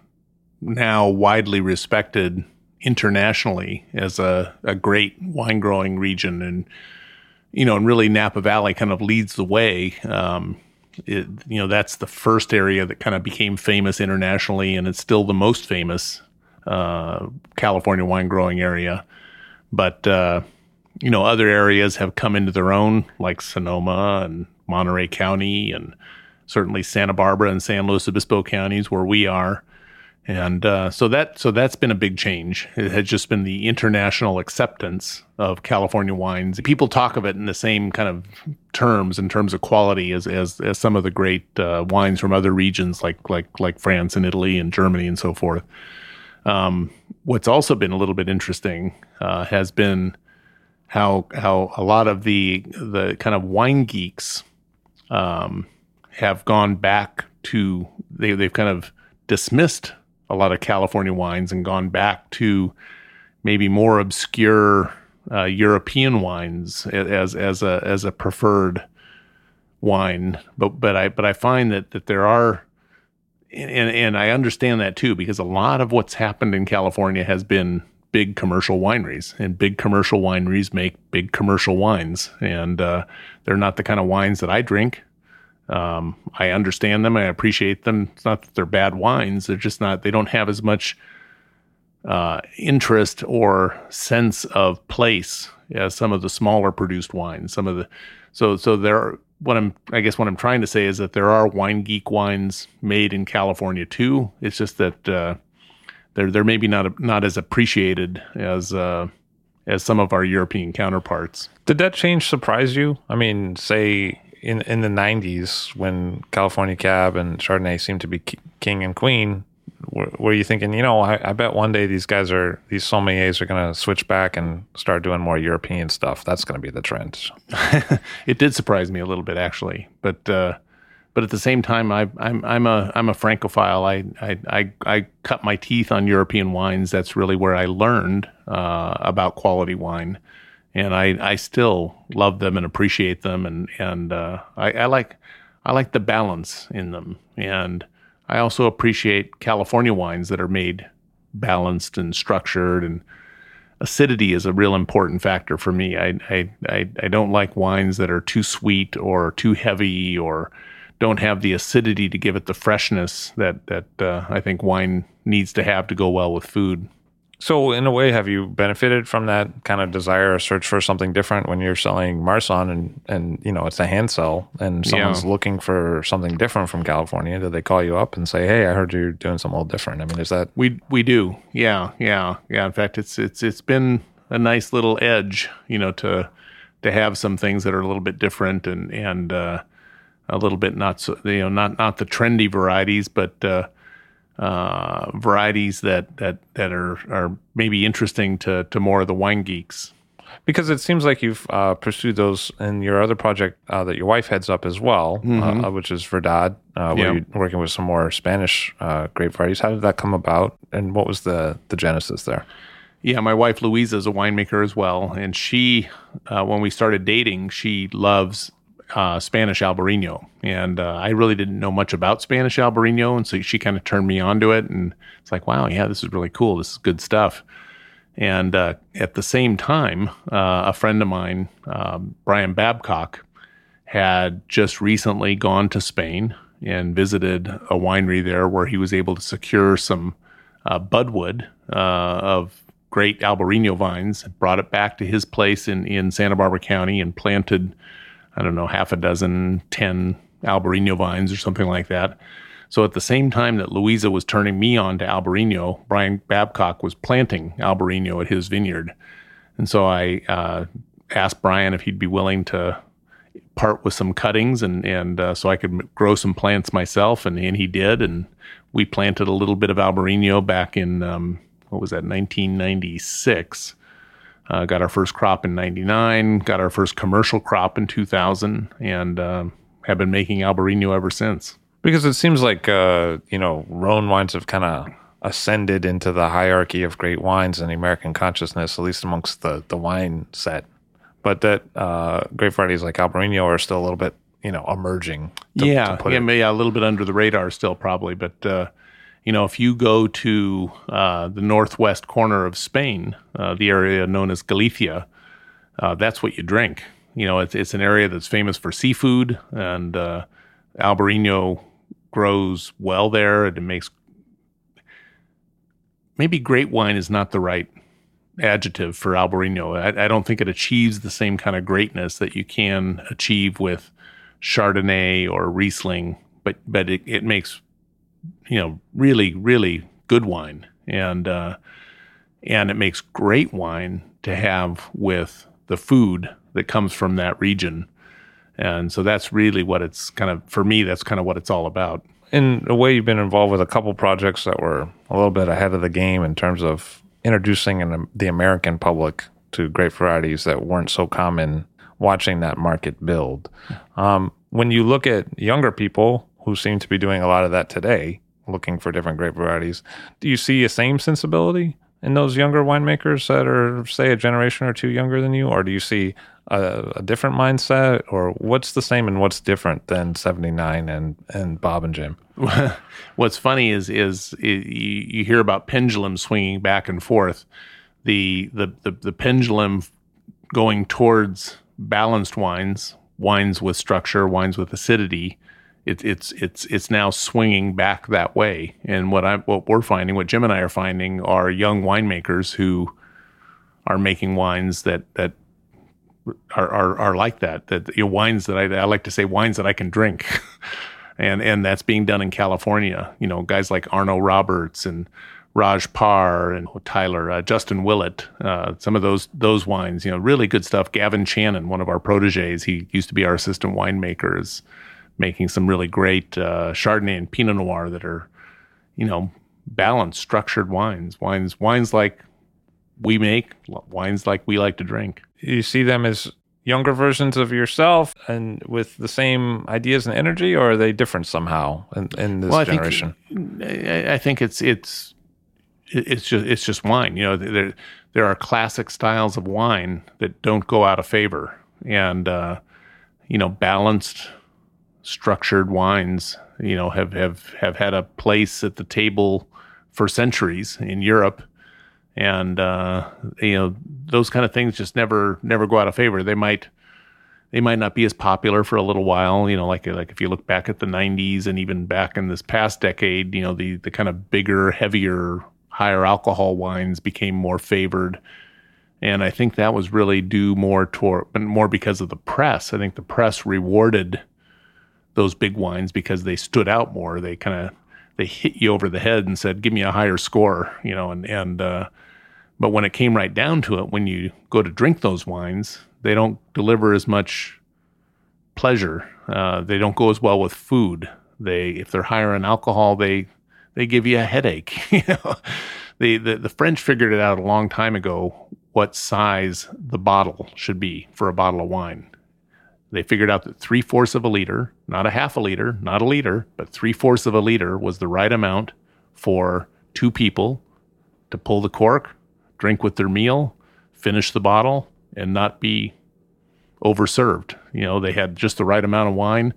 now widely respected internationally as a, a great wine growing region, and you know, and really Napa Valley kind of leads the way. Um, it, you know, that's the first area that kind of became famous internationally, and it's still the most famous uh, California wine growing area. But uh, you know, other areas have come into their own, like Sonoma and Monterey County, and certainly Santa Barbara and San Luis Obispo counties, where we are. And uh, so that so that's been a big change. It has just been the international acceptance of California wines. People talk of it in the same kind of terms in terms of quality as as, as some of the great uh, wines from other regions like like like France and Italy and Germany and so forth. Um, what's also been a little bit interesting uh, has been how how a lot of the the kind of wine geeks um, have gone back to they they've kind of dismissed a lot of California wines and gone back to maybe more obscure uh, European wines as as a as a preferred wine. But but I but I find that that there are and and I understand that too because a lot of what's happened in California has been big commercial wineries and big commercial wineries make big commercial wines and uh, they're not the kind of wines that I drink. Um, I understand them. I appreciate them. It's not that they're bad wines. They're just not, they don't have as much uh, interest or sense of place as some of the smaller produced wines. Some of the, so, so there are, what I'm, I guess what I'm trying to say is that there are wine geek wines made in California too. It's just that, uh, they're, they're maybe not, not as appreciated as, uh, as some of our European counterparts. Did that change surprise you? I mean, say in in the 90s when California Cab and Chardonnay seemed to be king and queen, were, were you thinking, you know, I, I, bet one day these guys are these sommeliers are going to switch back and start doing more European stuff. That's going to be the trend. it did surprise me a little bit actually, but uh, but at the same time, I, I'm I'm a I'm a francophile. I, I I I cut my teeth on European wines. That's really where I learned uh, about quality wine and I, I still love them and appreciate them and and uh, I, I, like I like the balance in them and I also appreciate California wines that are made balanced and structured and acidity is a real important factor for me. I I, I, I don't like wines that are too sweet or too heavy or don't have the acidity to give it the freshness that that uh, I think wine needs to have to go well with food. So, in a way, have you benefited from that kind of desire or search for something different when you're selling Marsanne and, and you know, it's a hand sell and someone's yeah. looking for something different from California? Do they call you up and say, Hey, I heard you're doing something a little different? I mean, is that. We, we do. Yeah. Yeah. Yeah. In fact, it's, it's, it's been a nice little edge, you know, to, to have some things that are a little bit different and, and, uh, a little bit not so, you know, not, not the trendy varieties, but, uh, uh, varieties that that that are are maybe interesting to to more of the wine geeks. Because it seems like you've uh, pursued those in your other project uh, that your wife heads up as well, uh, mm-hmm. which is Verdad, uh, where yeah. you're working with some more Spanish uh, grape varieties. How did that come about, and what was the the genesis there? Yeah, my wife Louisa is a winemaker as well, and she, when we started dating, she loves uh, Spanish Albarino, and uh, I really didn't know much about Spanish Albarino, and so she kind of turned me onto it, and it's like, wow, yeah, this is really cool. This is good stuff. And uh, at the same time, uh, a friend of mine, um, Brian Babcock, had just recently gone to Spain and visited a winery there where he was able to secure some uh, budwood uh, of great Albarino vines, brought it back to his place in, in Santa Barbara County and planted I don't know, half a dozen, 10 Albarino vines or something like that. So at the same time that Louisa was turning me on to Albarino, Brian Babcock was planting Albarino at his vineyard. And so I uh, asked Brian if he'd be willing to part with some cuttings and, and uh, so I could grow some plants myself. And, and he did. And we planted a little bit of Albarino back in, um, what was that, 1996. Uh, got our first crop in 99, got our first commercial crop in 2000, and uh, have been making Albarino ever since. Because it seems like, uh, you know, Rhone wines have kind of ascended into the hierarchy of great wines in the American consciousness, at least amongst the, the wine set. But that uh, great varieties like Albarino are still a little bit, you know, emerging. To, yeah, to yeah, it. yeah, a little bit under the radar still, probably. But uh, you know, if you go to uh, the northwest corner of Spain, uh, the area known as Galicia, uh, that's what you drink. You know, it's, it's an area that's famous for seafood, and uh, Albarino grows well there, it makes maybe great wine is not the right adjective for Albarino. I, I, don't think it achieves the same kind of greatness that you can achieve with Chardonnay or Riesling, but but it, it makes you know really really good wine, and uh, and it makes great wine to have with the food that comes from that region. And so that's really what it's kind of for me. That's kind of what it's all about. In a way, you've been involved with a couple projects that were a little bit ahead of the game in terms of introducing an, the American public to grape varieties that weren't so common. Watching that market build. Um, when you look at younger people who seem to be doing a lot of that today, looking for different grape varieties, do you see a same sensibility in those younger winemakers that are, say, a generation or two younger than you, or do you see a, a, different mindset, or what's the same and what's different than '79 and and Bob and Jim? what's funny is is, you, you hear about pendulum swinging back and forth, the the the, the pendulum going towards balanced wines, wines with structure, wines with acidity, it's it's it's it's now swinging back that way. And what I what we're finding, what Jim and I are finding, are young winemakers who are making wines that that are are, are like that. That you know, wines that I, I like to say wines that I can drink. and and that's being done in California. You know, guys like Arnot-Roberts and Raj Parr and Tyler uh, Justin Willett, uh, some of those those wines. You know, really good stuff. Gavin Chanin, one of our proteges, he used to be our assistant winemaker, is making some really great uh, Chardonnay and Pinot Noir that are, you know, balanced, structured wines. Wines, wines like we make, wines like we like to drink. You see them as younger versions of yourself and with the same ideas and energy, or are they different somehow in, in this well, generation? Think, I think it's it's it's just it's just wine. You know, there there are classic styles of wine that don't go out of favor, and uh, you know, balanced structured wines, you know, have, have, have had a place at the table for centuries in Europe. And, uh, you know, those kind of things just never, never go out of favor. They might, they might not be as popular for a little while, you know, like, like if you look back at the nineties and even back in this past decade, you know, the, the kind of bigger, heavier, higher alcohol wines became more favored. And I think that was really due more toward, more because of the press. I think the press rewarded those big wines because they stood out more. They kind of they hit you over the head and said, "Give me a higher score," you know. And and uh, but when it came right down to it, when you go to drink those wines, they don't deliver as much pleasure. Uh, they don't go as well with food. They if they're higher in alcohol, they they give you a headache. you know, the, the the French figured it out a long time ago what size the bottle should be for a bottle of wine. They figured out that three fourths of a liter, not a half a liter, not a liter, but three fourths of a liter was the right amount for two people to pull the cork, drink with their meal, finish the bottle, and not be overserved. You know, they had just the right amount of wine.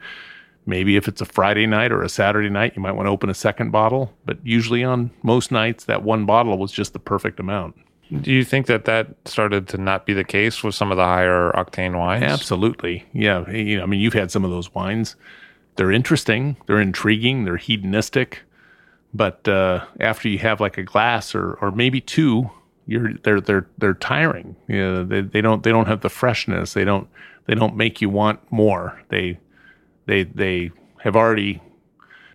Maybe if it's a Friday night or a Saturday night, you might want to open a second bottle. But usually on most nights, that one bottle was just the perfect amount. Do you think that that started to not be the case with some of the higher octane wines? Absolutely. Yeah. You know, I mean, you've had some of those wines. They're interesting, they're intriguing, they're hedonistic. But uh, after you have like a glass or, or maybe two, you're they're they're they're tiring. You know, they, they don't they don't have the freshness. They don't they don't make you want more. They they they have already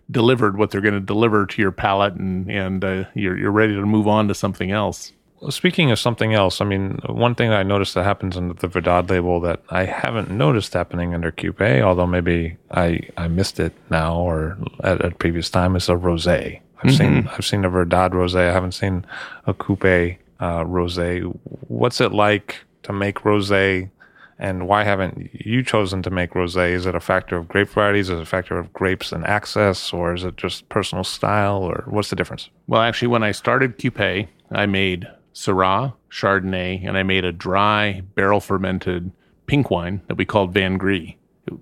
delivered what they're going to deliver to your palate, and and uh, you're you're ready to move on to something else. Speaking of something else, I mean, one thing that I noticed that happens under the Verdad label that I haven't noticed happening under Qupe, although maybe I, I missed it now or at a previous time, is a rosé. I've mm-hmm. seen I've seen a Verdad rosé. I haven't seen a Qupe uh, rosé. What's it like to make rosé, and why haven't you chosen to make rosé? Is it a factor of grape varieties? Is it a factor of grapes and access, or is it just personal style, or what's the difference? Well, actually, when I started Qupe, I made Syrah, Chardonnay, and I made a dry barrel fermented pink wine that we called Vin Gris.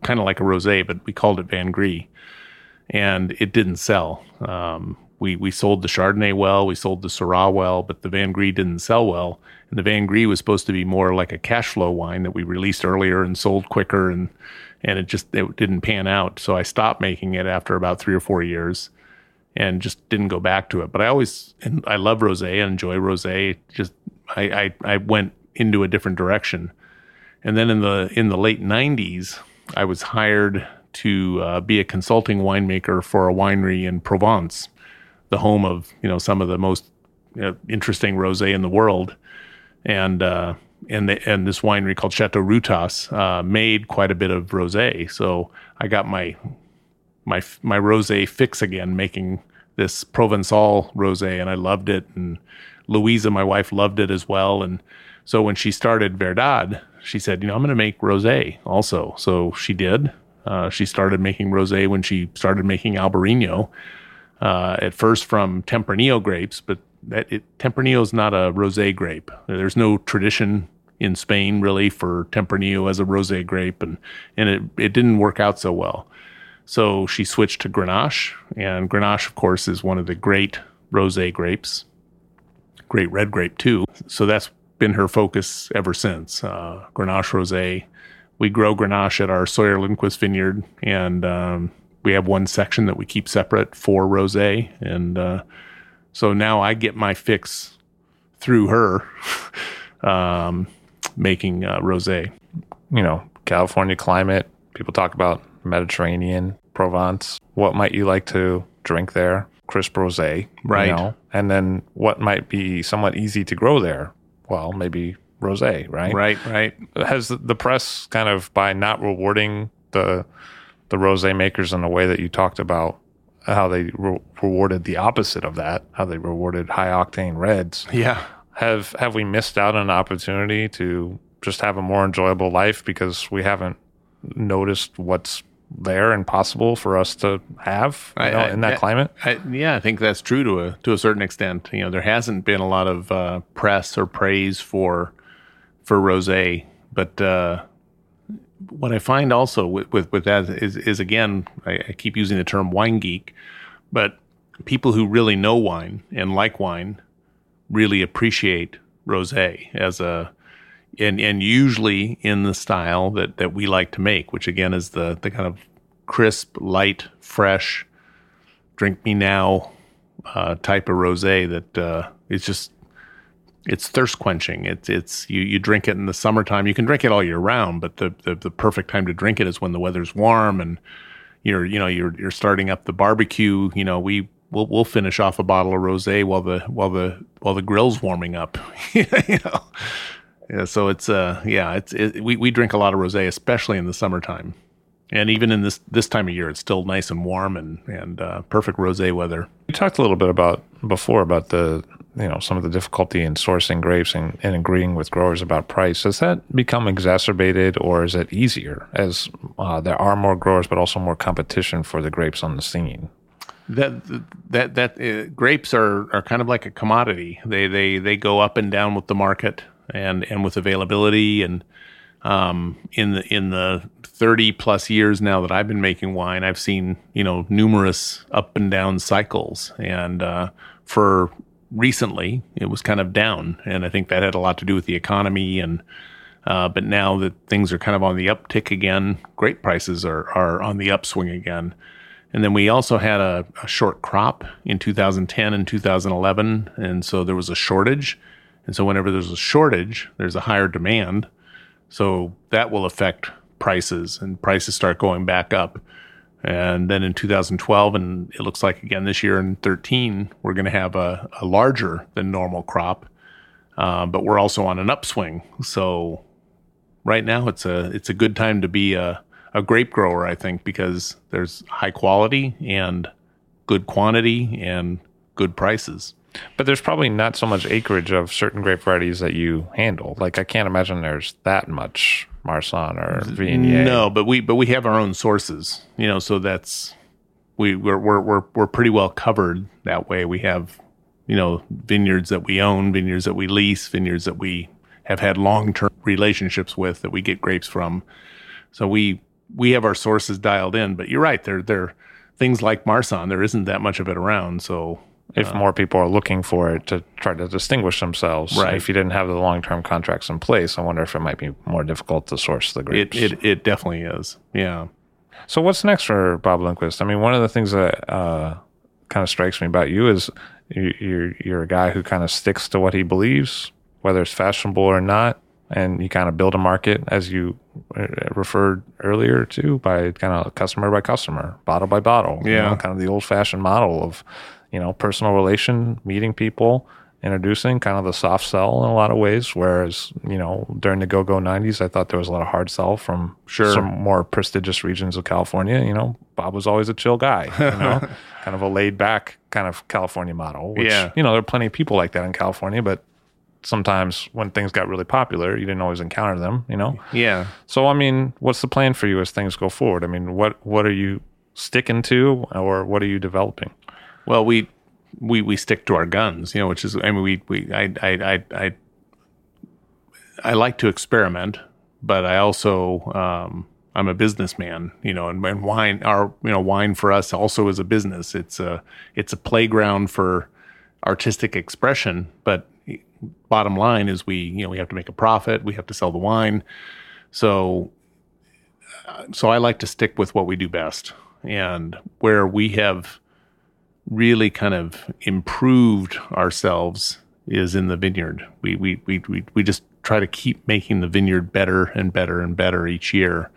Kind of like a rosé, but we called it Vin Gris. And it didn't sell. Um, we we sold the Chardonnay well, we sold the Syrah well, but the Vin Gris didn't sell well. And the Vin Gris was supposed to be more like a cash flow wine that we released earlier and sold quicker, and and it just it didn't pan out. So I stopped making it after about three or four years, and just didn't go back to it. But I always and I love rosé, I enjoy rosé. Just I, I I went into a different direction, and then in the in the late '90s, I was hired to uh, be a consulting winemaker for a winery in Provence, the home of you know some of the most you know, interesting rosé in the world, and uh, and the, and this winery called Chateau Routas uh, made quite a bit of rosé. So I got my my my rosé fix again, making this Provençal rosé, and I loved it. And Louisa, my wife, loved it as well. And so when she started Verdad, she said, you know, I'm going to make rosé also. So she did. Uh, she started making rosé when she started making Albarino. Uh, at first from Tempranillo grapes, but that it, Tempranillo is not a rosé grape. There's no tradition in Spain really for Tempranillo as a rosé grape, and and it it didn't work out so well. So she switched to Grenache, and Grenache, of course, is one of the great rosé grapes, great red grape too. So that's been her focus ever since. Uh, Grenache rosé. We grow Grenache at our Sawyer Lindquist vineyard, and um, we have one section that we keep separate for rosé, and uh, so now I get my fix through her um, making uh, rosé. You know, California climate. People talk about Mediterranean, Provence. What might you like to drink there? Crisp rosé, right? You know? And then what might be somewhat easy to grow there? Well, maybe rosé, right? Right, right. Has the press kind of by not rewarding the the rosé makers in the way that you talked about how they re- rewarded the opposite of that, how they rewarded high octane reds. Yeah. Have have we missed out on an opportunity to just have a more enjoyable life because we haven't noticed what's there and possible for us to have you know, I, in that I, climate? I, yeah, I think that's true to a to a certain extent. You know, there hasn't been a lot of uh, press or praise for for rosé, but uh, what I find also with, with, with that is, is again, I, I, keep using the term wine geek, but people who really know wine and like wine really appreciate rosé as a, and, and usually in the style that, that we like to make, which again is the, the kind of crisp, light, fresh, drink me now uh, type of rosé that uh, is just it's thirst quenching. It's it's you you drink it in the summertime. You can drink it all year round, but the, the, the perfect time to drink it is when the weather's warm and you're you know you're you're starting up the barbecue. You know we we'll we'll finish off a bottle of rosé while the while the while the grill's warming up. you know, yeah. So it's uh yeah it's it, we we drink a lot of rosé, especially in the summertime. And even in this this time of year, it's still nice and warm and and uh, perfect rosé weather. You talked a little bit about before about the you know some of the difficulty in sourcing grapes and, and agreeing with growers about price has that become exacerbated or is it easier as uh, there are more growers but also more competition for the grapes on the scene that that that uh, grapes are are kind of like a commodity they they they go up and down with the market and and with availability and um, in the in the 30 plus years now that I've been making wine, I've seen you know numerous up and down cycles, and uh, for recently it was kind of down, and I think that had a lot to do with the economy. And uh, but now that things are kind of on the uptick again, grape prices are are on the upswing again. And then we also had a, a short crop in 2010 and 2011, and so there was a shortage. And so whenever there's a shortage, there's a higher demand. So that will affect prices, and prices start going back up. And then in 2012, and it looks like again this year in 13, we're going to have a, a, larger than normal crop, uh, but we're also on an upswing. So right now, it's a it's a good time to be a, a grape grower, I think, because there's high quality and good quantity and good prices. But there's probably not so much acreage of certain grape varieties that you handle. Like I can't imagine there's that much Marsanne or Viognier. No, but we but we have our own sources. You know, so that's we we're we're we're, we're pretty well covered that way. We have you know vineyards that we own, vineyards that we lease, vineyards that we have had long term relationships with that we get grapes from. So we we have our sources dialed in. But you're right, there there things like Marsanne. there isn't that much of it around. So if more people are looking for it to try to distinguish themselves. Right. If you didn't have the long term contracts in place, I wonder if it might be more difficult to source the grapes. it it definitely is. Yeah. So what's next for Bob Lindquist? I mean, one of the things that uh, kind of strikes me about you is you, you're you're a guy who kind of sticks to what he believes, whether it's fashionable or not, and you kind of build a market as you uh, referred earlier to by kind of customer by customer, bottle by bottle. you Yeah. know, kind of the old fashioned model of you know personal relation, meeting people. Introducing kind of the soft sell in a lot of ways, whereas you know during the go go '90s, I thought there was a lot of hard sell from Sure. some more prestigious regions of California, you know, Bob was always a chill guy, you know, kind of a laid back kind of California model. Which, Yeah. You know, there are plenty of people like that in California, but sometimes when things got really popular, you didn't always encounter them, you know? Yeah. So, I mean, what's the plan for you as things go forward? I mean, what, what are you sticking to or what are you developing? Well, we we we stick to our guns, you know, which is I mean we we I I I I, I like to experiment, but I also um, I'm a businessman, you know, and, and wine our you know wine for us also is a business. It's a it's a playground for artistic expression, but bottom line is we you know we have to make a profit, we have to sell the wine, so uh, so I like to stick with what we do best, and where we have really kind of improved ourselves is in the vineyard. We we we we, we just try to keep making the vineyard better and better and better each year.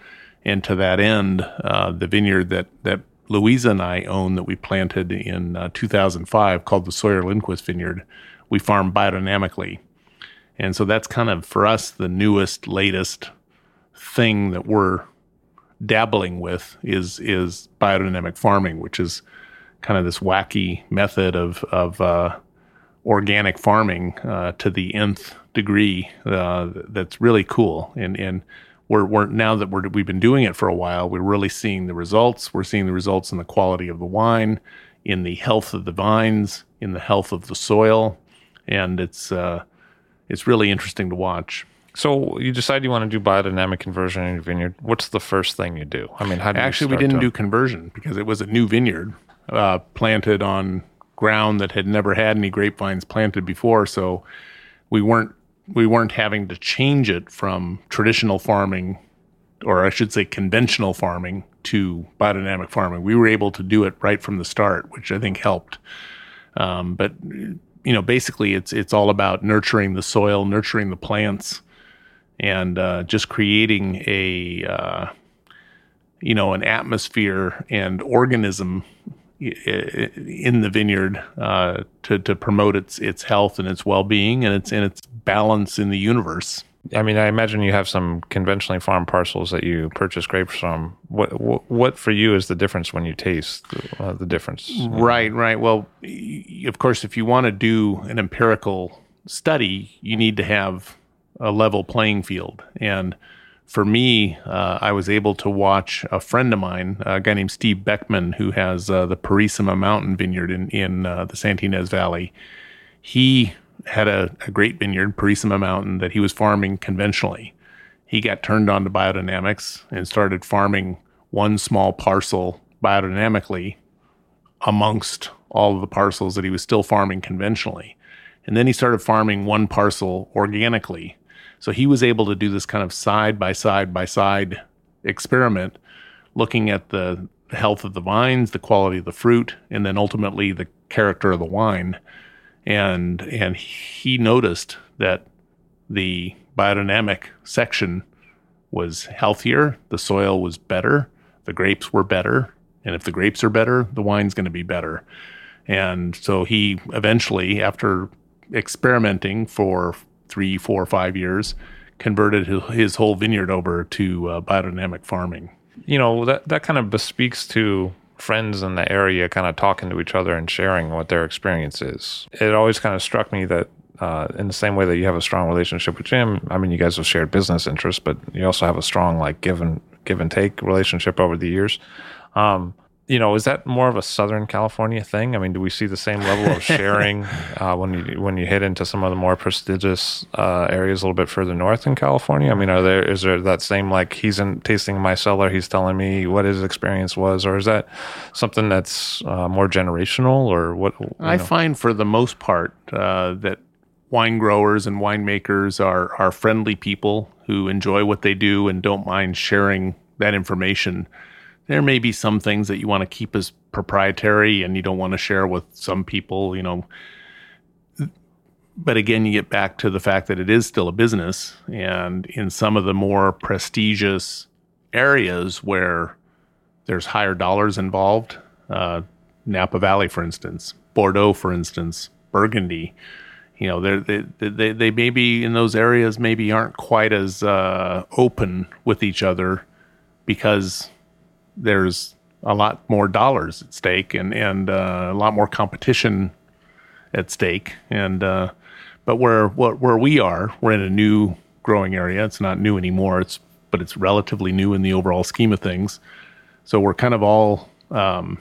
And to that end, uh, the vineyard that that Louisa and I own that we planted in uh, 2005 called the Sawyer Lindquist Vineyard, we farm biodynamically. And so that's kind of for us the newest, latest thing that we're dabbling with is is biodynamic farming, which is kind of this wacky method of of uh, organic farming uh, to the nth degree. Uh, that's really cool, and and we're we're now that we're we've been doing it for a while, we're really seeing the results. We're seeing the results in the quality of the wine, in the health of the vines, in the health of the soil, and it's uh, it's really interesting to watch. So you decide you want to do biodynamic conversion in your vineyard. What's the first thing you do? I mean, how do you Actually, we didn't do conversion because it was a new vineyard uh, planted on ground that had never had any grapevines planted before. So we weren't we weren't having to change it from traditional farming, or I should say conventional farming, to biodynamic farming. We were able to do it right from the start, which I think helped. Um, but you know, basically, it's it's all about nurturing the soil, nurturing the plants, and uh, just creating a uh, you know an atmosphere and organism in the vineyard uh, to to promote its its health and its well being and its and its balance in the universe. I mean, I imagine you have some conventionally farmed parcels that you purchase grapes from. What what, what for you is the difference when you taste uh, the difference? Right, right. Well, y- of course, if you want to do an empirical study, you need to have a level playing field. And for me, uh, I was able to watch a friend of mine, a guy named Steve Beckmen, who has uh, the Purisima Mountain Vineyard in in uh, the Santa Ynez Valley. He had a, a great vineyard, Purisima Mountain, that he was farming conventionally. He got turned on to biodynamics and started farming one small parcel biodynamically amongst all of the parcels that he was still farming conventionally. And then he started farming one parcel organically. So he was able to do this kind of side by side by side experiment, looking at the health of the vines, the quality of the fruit, and then ultimately the character of the wine. And and he noticed that the biodynamic section was healthier, the soil was better, the grapes were better, and if the grapes are better, the wine's going to be better. And so he eventually, after experimenting for three, four, five years, converted his, whole vineyard over to uh, biodynamic farming. You know that that kind of bespeaks to friends in the area kind of talking to each other and sharing what their experience is. It always kind of struck me that. Uh, in the same way that you have a strong relationship with Jim, I mean, you guys have shared business interests, but you also have a strong like give and give and take relationship over the years. Um, you know, is that more of a Southern California thing? I mean, do we see the same level of sharing uh, when you when you hit into some of the more prestigious uh, areas a little bit further north in California? I mean, are there is there that same like he's in tasting my cellar, he's telling me what his experience was, or is that something that's uh, more generational, or what? I know? find for the most part uh, that wine growers and winemakers are are friendly people who enjoy what they do and don't mind sharing that information there may be some things that you want to keep as proprietary and you don't want to share with some people, you know. But again, you get back to the fact that it is still a business. And in some of the more prestigious areas where there's higher dollars involved, uh, Napa Valley, for instance, Bordeaux, for instance, Burgundy, you know, they they they maybe in those areas maybe aren't quite as uh, open with each other because there's a lot more dollars at stake and and uh, a lot more competition at stake. And uh, but where what where we are, we're in a new growing area. It's not new anymore. It's but it's relatively new in the overall scheme of things. So we're kind of all um,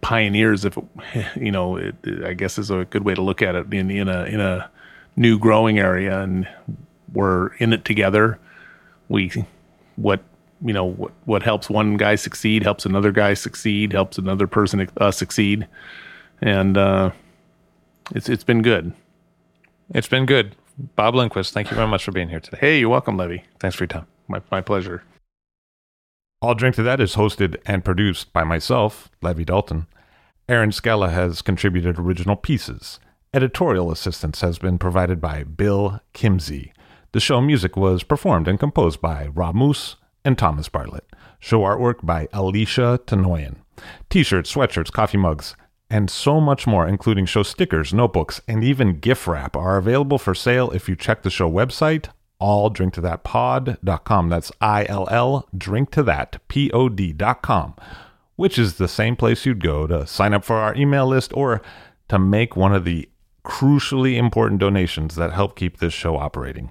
pioneers. If you know, it, I guess is a good way to look at it in in a in a new growing area, and we're in it together. We what you know what what helps one guy succeed helps another guy succeed helps another person uh, succeed. And uh, it's it's been good. It's been good. Bob lindquist thank you very much for being here today. Hey you're welcome Levi. Thanks for your time. My, my pleasure. I'll drink to that is hosted and produced by myself Levi dalton. Erin scala has contributed original pieces. Editorial assistance has been provided by bill kimsey. The show music was performed and composed by rob moose and Thomas Bartlett. Show artwork by Alicia Tenoyan. T shirts, sweatshirts, coffee mugs, and so much more, including show stickers, notebooks, and even gift wrap, are available for sale if you check the show website, illdrinktothatpod.com. That's I L L drink to that P O which is the same place you'd go to sign up for our email list or to make one of the crucially important donations that help keep this show operating.